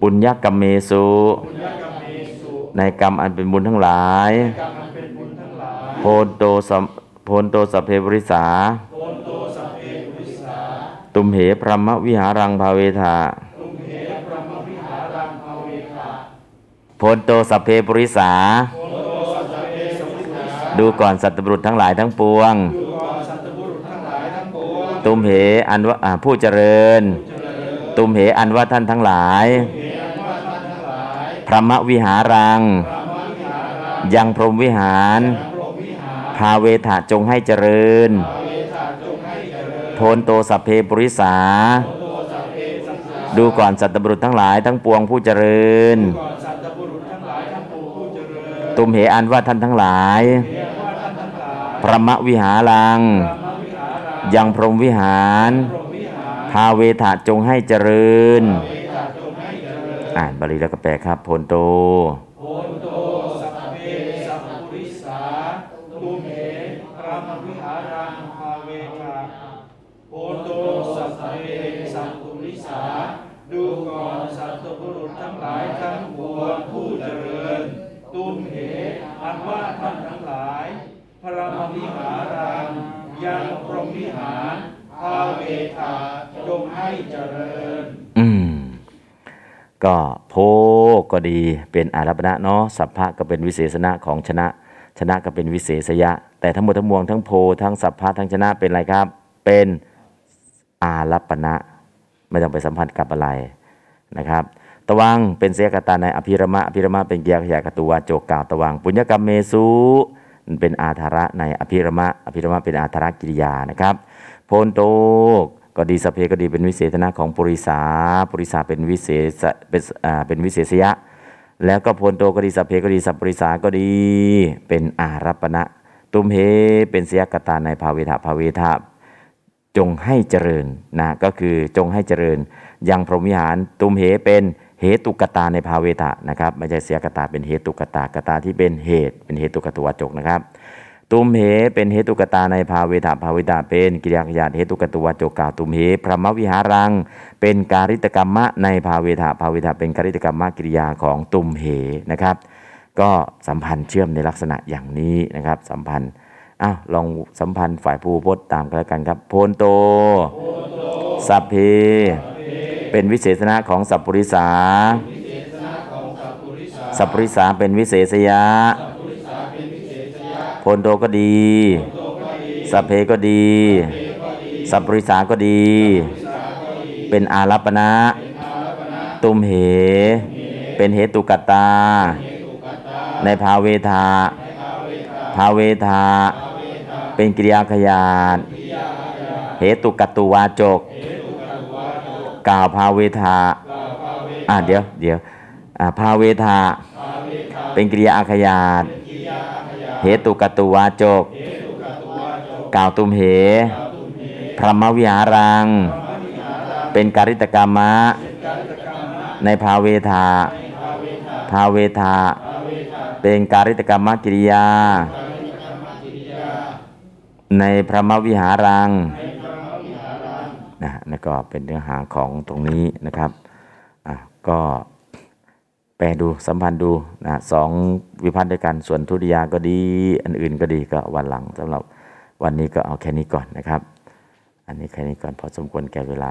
ปุญญกรรมเมสุบุญญกรรมเมสุในกรรมอันเป็นบุญทั้งหลายกรรมอันเป็นบุญทั้งหลายโพนโตสัมโพนโตสัพเพบริสาโอนโตสัพเพวิสาตุมเหพรหมวิหารังภาเวทาลุมเหพระมวิหารังภาเวทาโพนโตสัพเพบริสาโอนโตสัพเพสวิสาดูก่อนสัตว์บุรุษทั้งหลายทั้งปวงดูก่อนสัตบุรุษทั้งหลายทั้งปวง ตุมเหอันว่าอ่าผู้เจริญ ตุมเหอันว่าท่านทั้งหลายเหตุว่าท่านทั้งหลาย พระมวิหารังพระมวิหารยังพรหมวิหาร พาเวทะจงให้เจริญภาจงให้เจริญโพนโตสัพเพบริสา ดูก่อนสัตบุรุษทั้งหลายทั้งปวงผู้เจริญก่อนสัตว์บุรุษทั้งหลายทั้งปวงผู้เจริญ ตุมเหอันว่าท่านทั้งหลายเรียกว่าท่านทั้งหลายพระมวิหารังพระมวิหารยังพรหมวิหารพรหมวิหาร พาเวทะจงให้เจริญ อ่านบาลีแล้วก็แปลครับ โพนโต โพนโตสัพเพสัพพุริสาตุเมพระมวิหารังภาเวทาโพนโตสัพเพสัพพุริสาดูก่อนสัตว์บุรุษทั้งหลายทั้งปวงผู้เจริญ ตุมเหอันว่าท่านทั้งหลาย พระมวิหารังยังพรหมวิหารภาเวทาจงให้เจริญ อืม ก็โพก็ดีเป็นอารัปณะเนาะสัพพะก็เป็นวิเศษณะของชนะ ชนะก็เป็นวิเศษยะ แต่ทั้งหมดทั้งมวลทั้งโพทั้งสัพพะทั้งชนะเป็นอะไรครับ เป็นอารัปณะไม่ต้องไปสัมพันธ์กับอะไรนะครับ ตวังเป็นเสียกตาในอภิรมะอภิรมะเป็นเกียรติขยากตุวโจกกล่าวตวังปุญญกรรมเมสุเป็นอาธาระในอภิรมะอภิรมะเป็นอาธาระกิริยานะครับ โพนโต ก็ดีสเพก็ดีเป็นวิเศษณะของปุริสาปุริสาเป็นวิเศษเป็นอ่าเป็นวิเศษยะ แล้วก็พนโตก็ดีสเพก็ดีสัพปริสาก็ดีเป็นอารัปปณะตุมเหเป็นเสียกตาในภาเวทะภาเวทะจงให้เจริญนะก็คือจงให้เจริญยังพรหมวิหารตุมเหเป็นเหตุกตาในภาเวทะนะครับไม่ใช่เสียกตาเป็นเหตุกตากตาที่เป็นเหตุเป็นเหตุกตัวจกนะครับ ตุมเหเป็นเหตุกตาในภาเวทะภาเวทะเป็นกิริยาขยาเหตุกตัวโจกาตุมเหพระมวิหารัง เป็นการิตกรรมะในภาเวทะภาเวทะเป็นการิตกรรมะกิริยาของตุมเหนะครับ ก็สัมพันธ์เชื่อมในลักษณะอย่างนี้นะครับ สัมพันธ์อ้าวลองสัมพันธ์ฝ่ายภูพจน์ตามกันแล้วกันครับ โพนโตสัพเพเป็นวิเศษณะของสัพปริสาสัพปริสาเป็นวิเศษยะ นโตก็ดี สัพเพก็ดี สัพปริสาก็ดี เป็นอารัปปณะตุมเห เป็นเหตุกตา ในภาเวทา ภาเวทา เป็นกิริยาขยาตเหตุกตุวาจก กล่าวภาเวทา อ่าเดี๋ยวเดี๋ยวอ่าภาเวทา เป็นกิริยาอาขยาต เหตุกตุวาจก กล่าวตุมเห พระมวิหารัง เป็นการิตกรรมะ ในภาเวทา ภาเวทา เป็นการิตกรรมกิริยา ในพระมวิหารังนะนั่นก็เป็นเนื้อหาของตรงนี้นะครับ อะก็ แปลดูสัมพันธ์ดูนะสองวิพัฒน์ด้วยกันส่วนทุติยาก็ดี อันอื่นก็ดีก็วันหลังสำหรับวันนี้ก็เอาแค่นี้ก่อนนะครับ อันนี้แค่นี้ก่อนพอสมควรแก่เวลา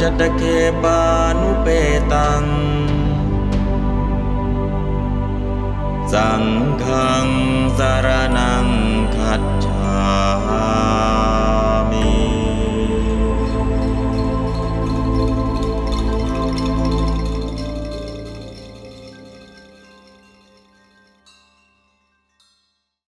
จตเคปานุเปตัง สังฆสารนังขัดฉา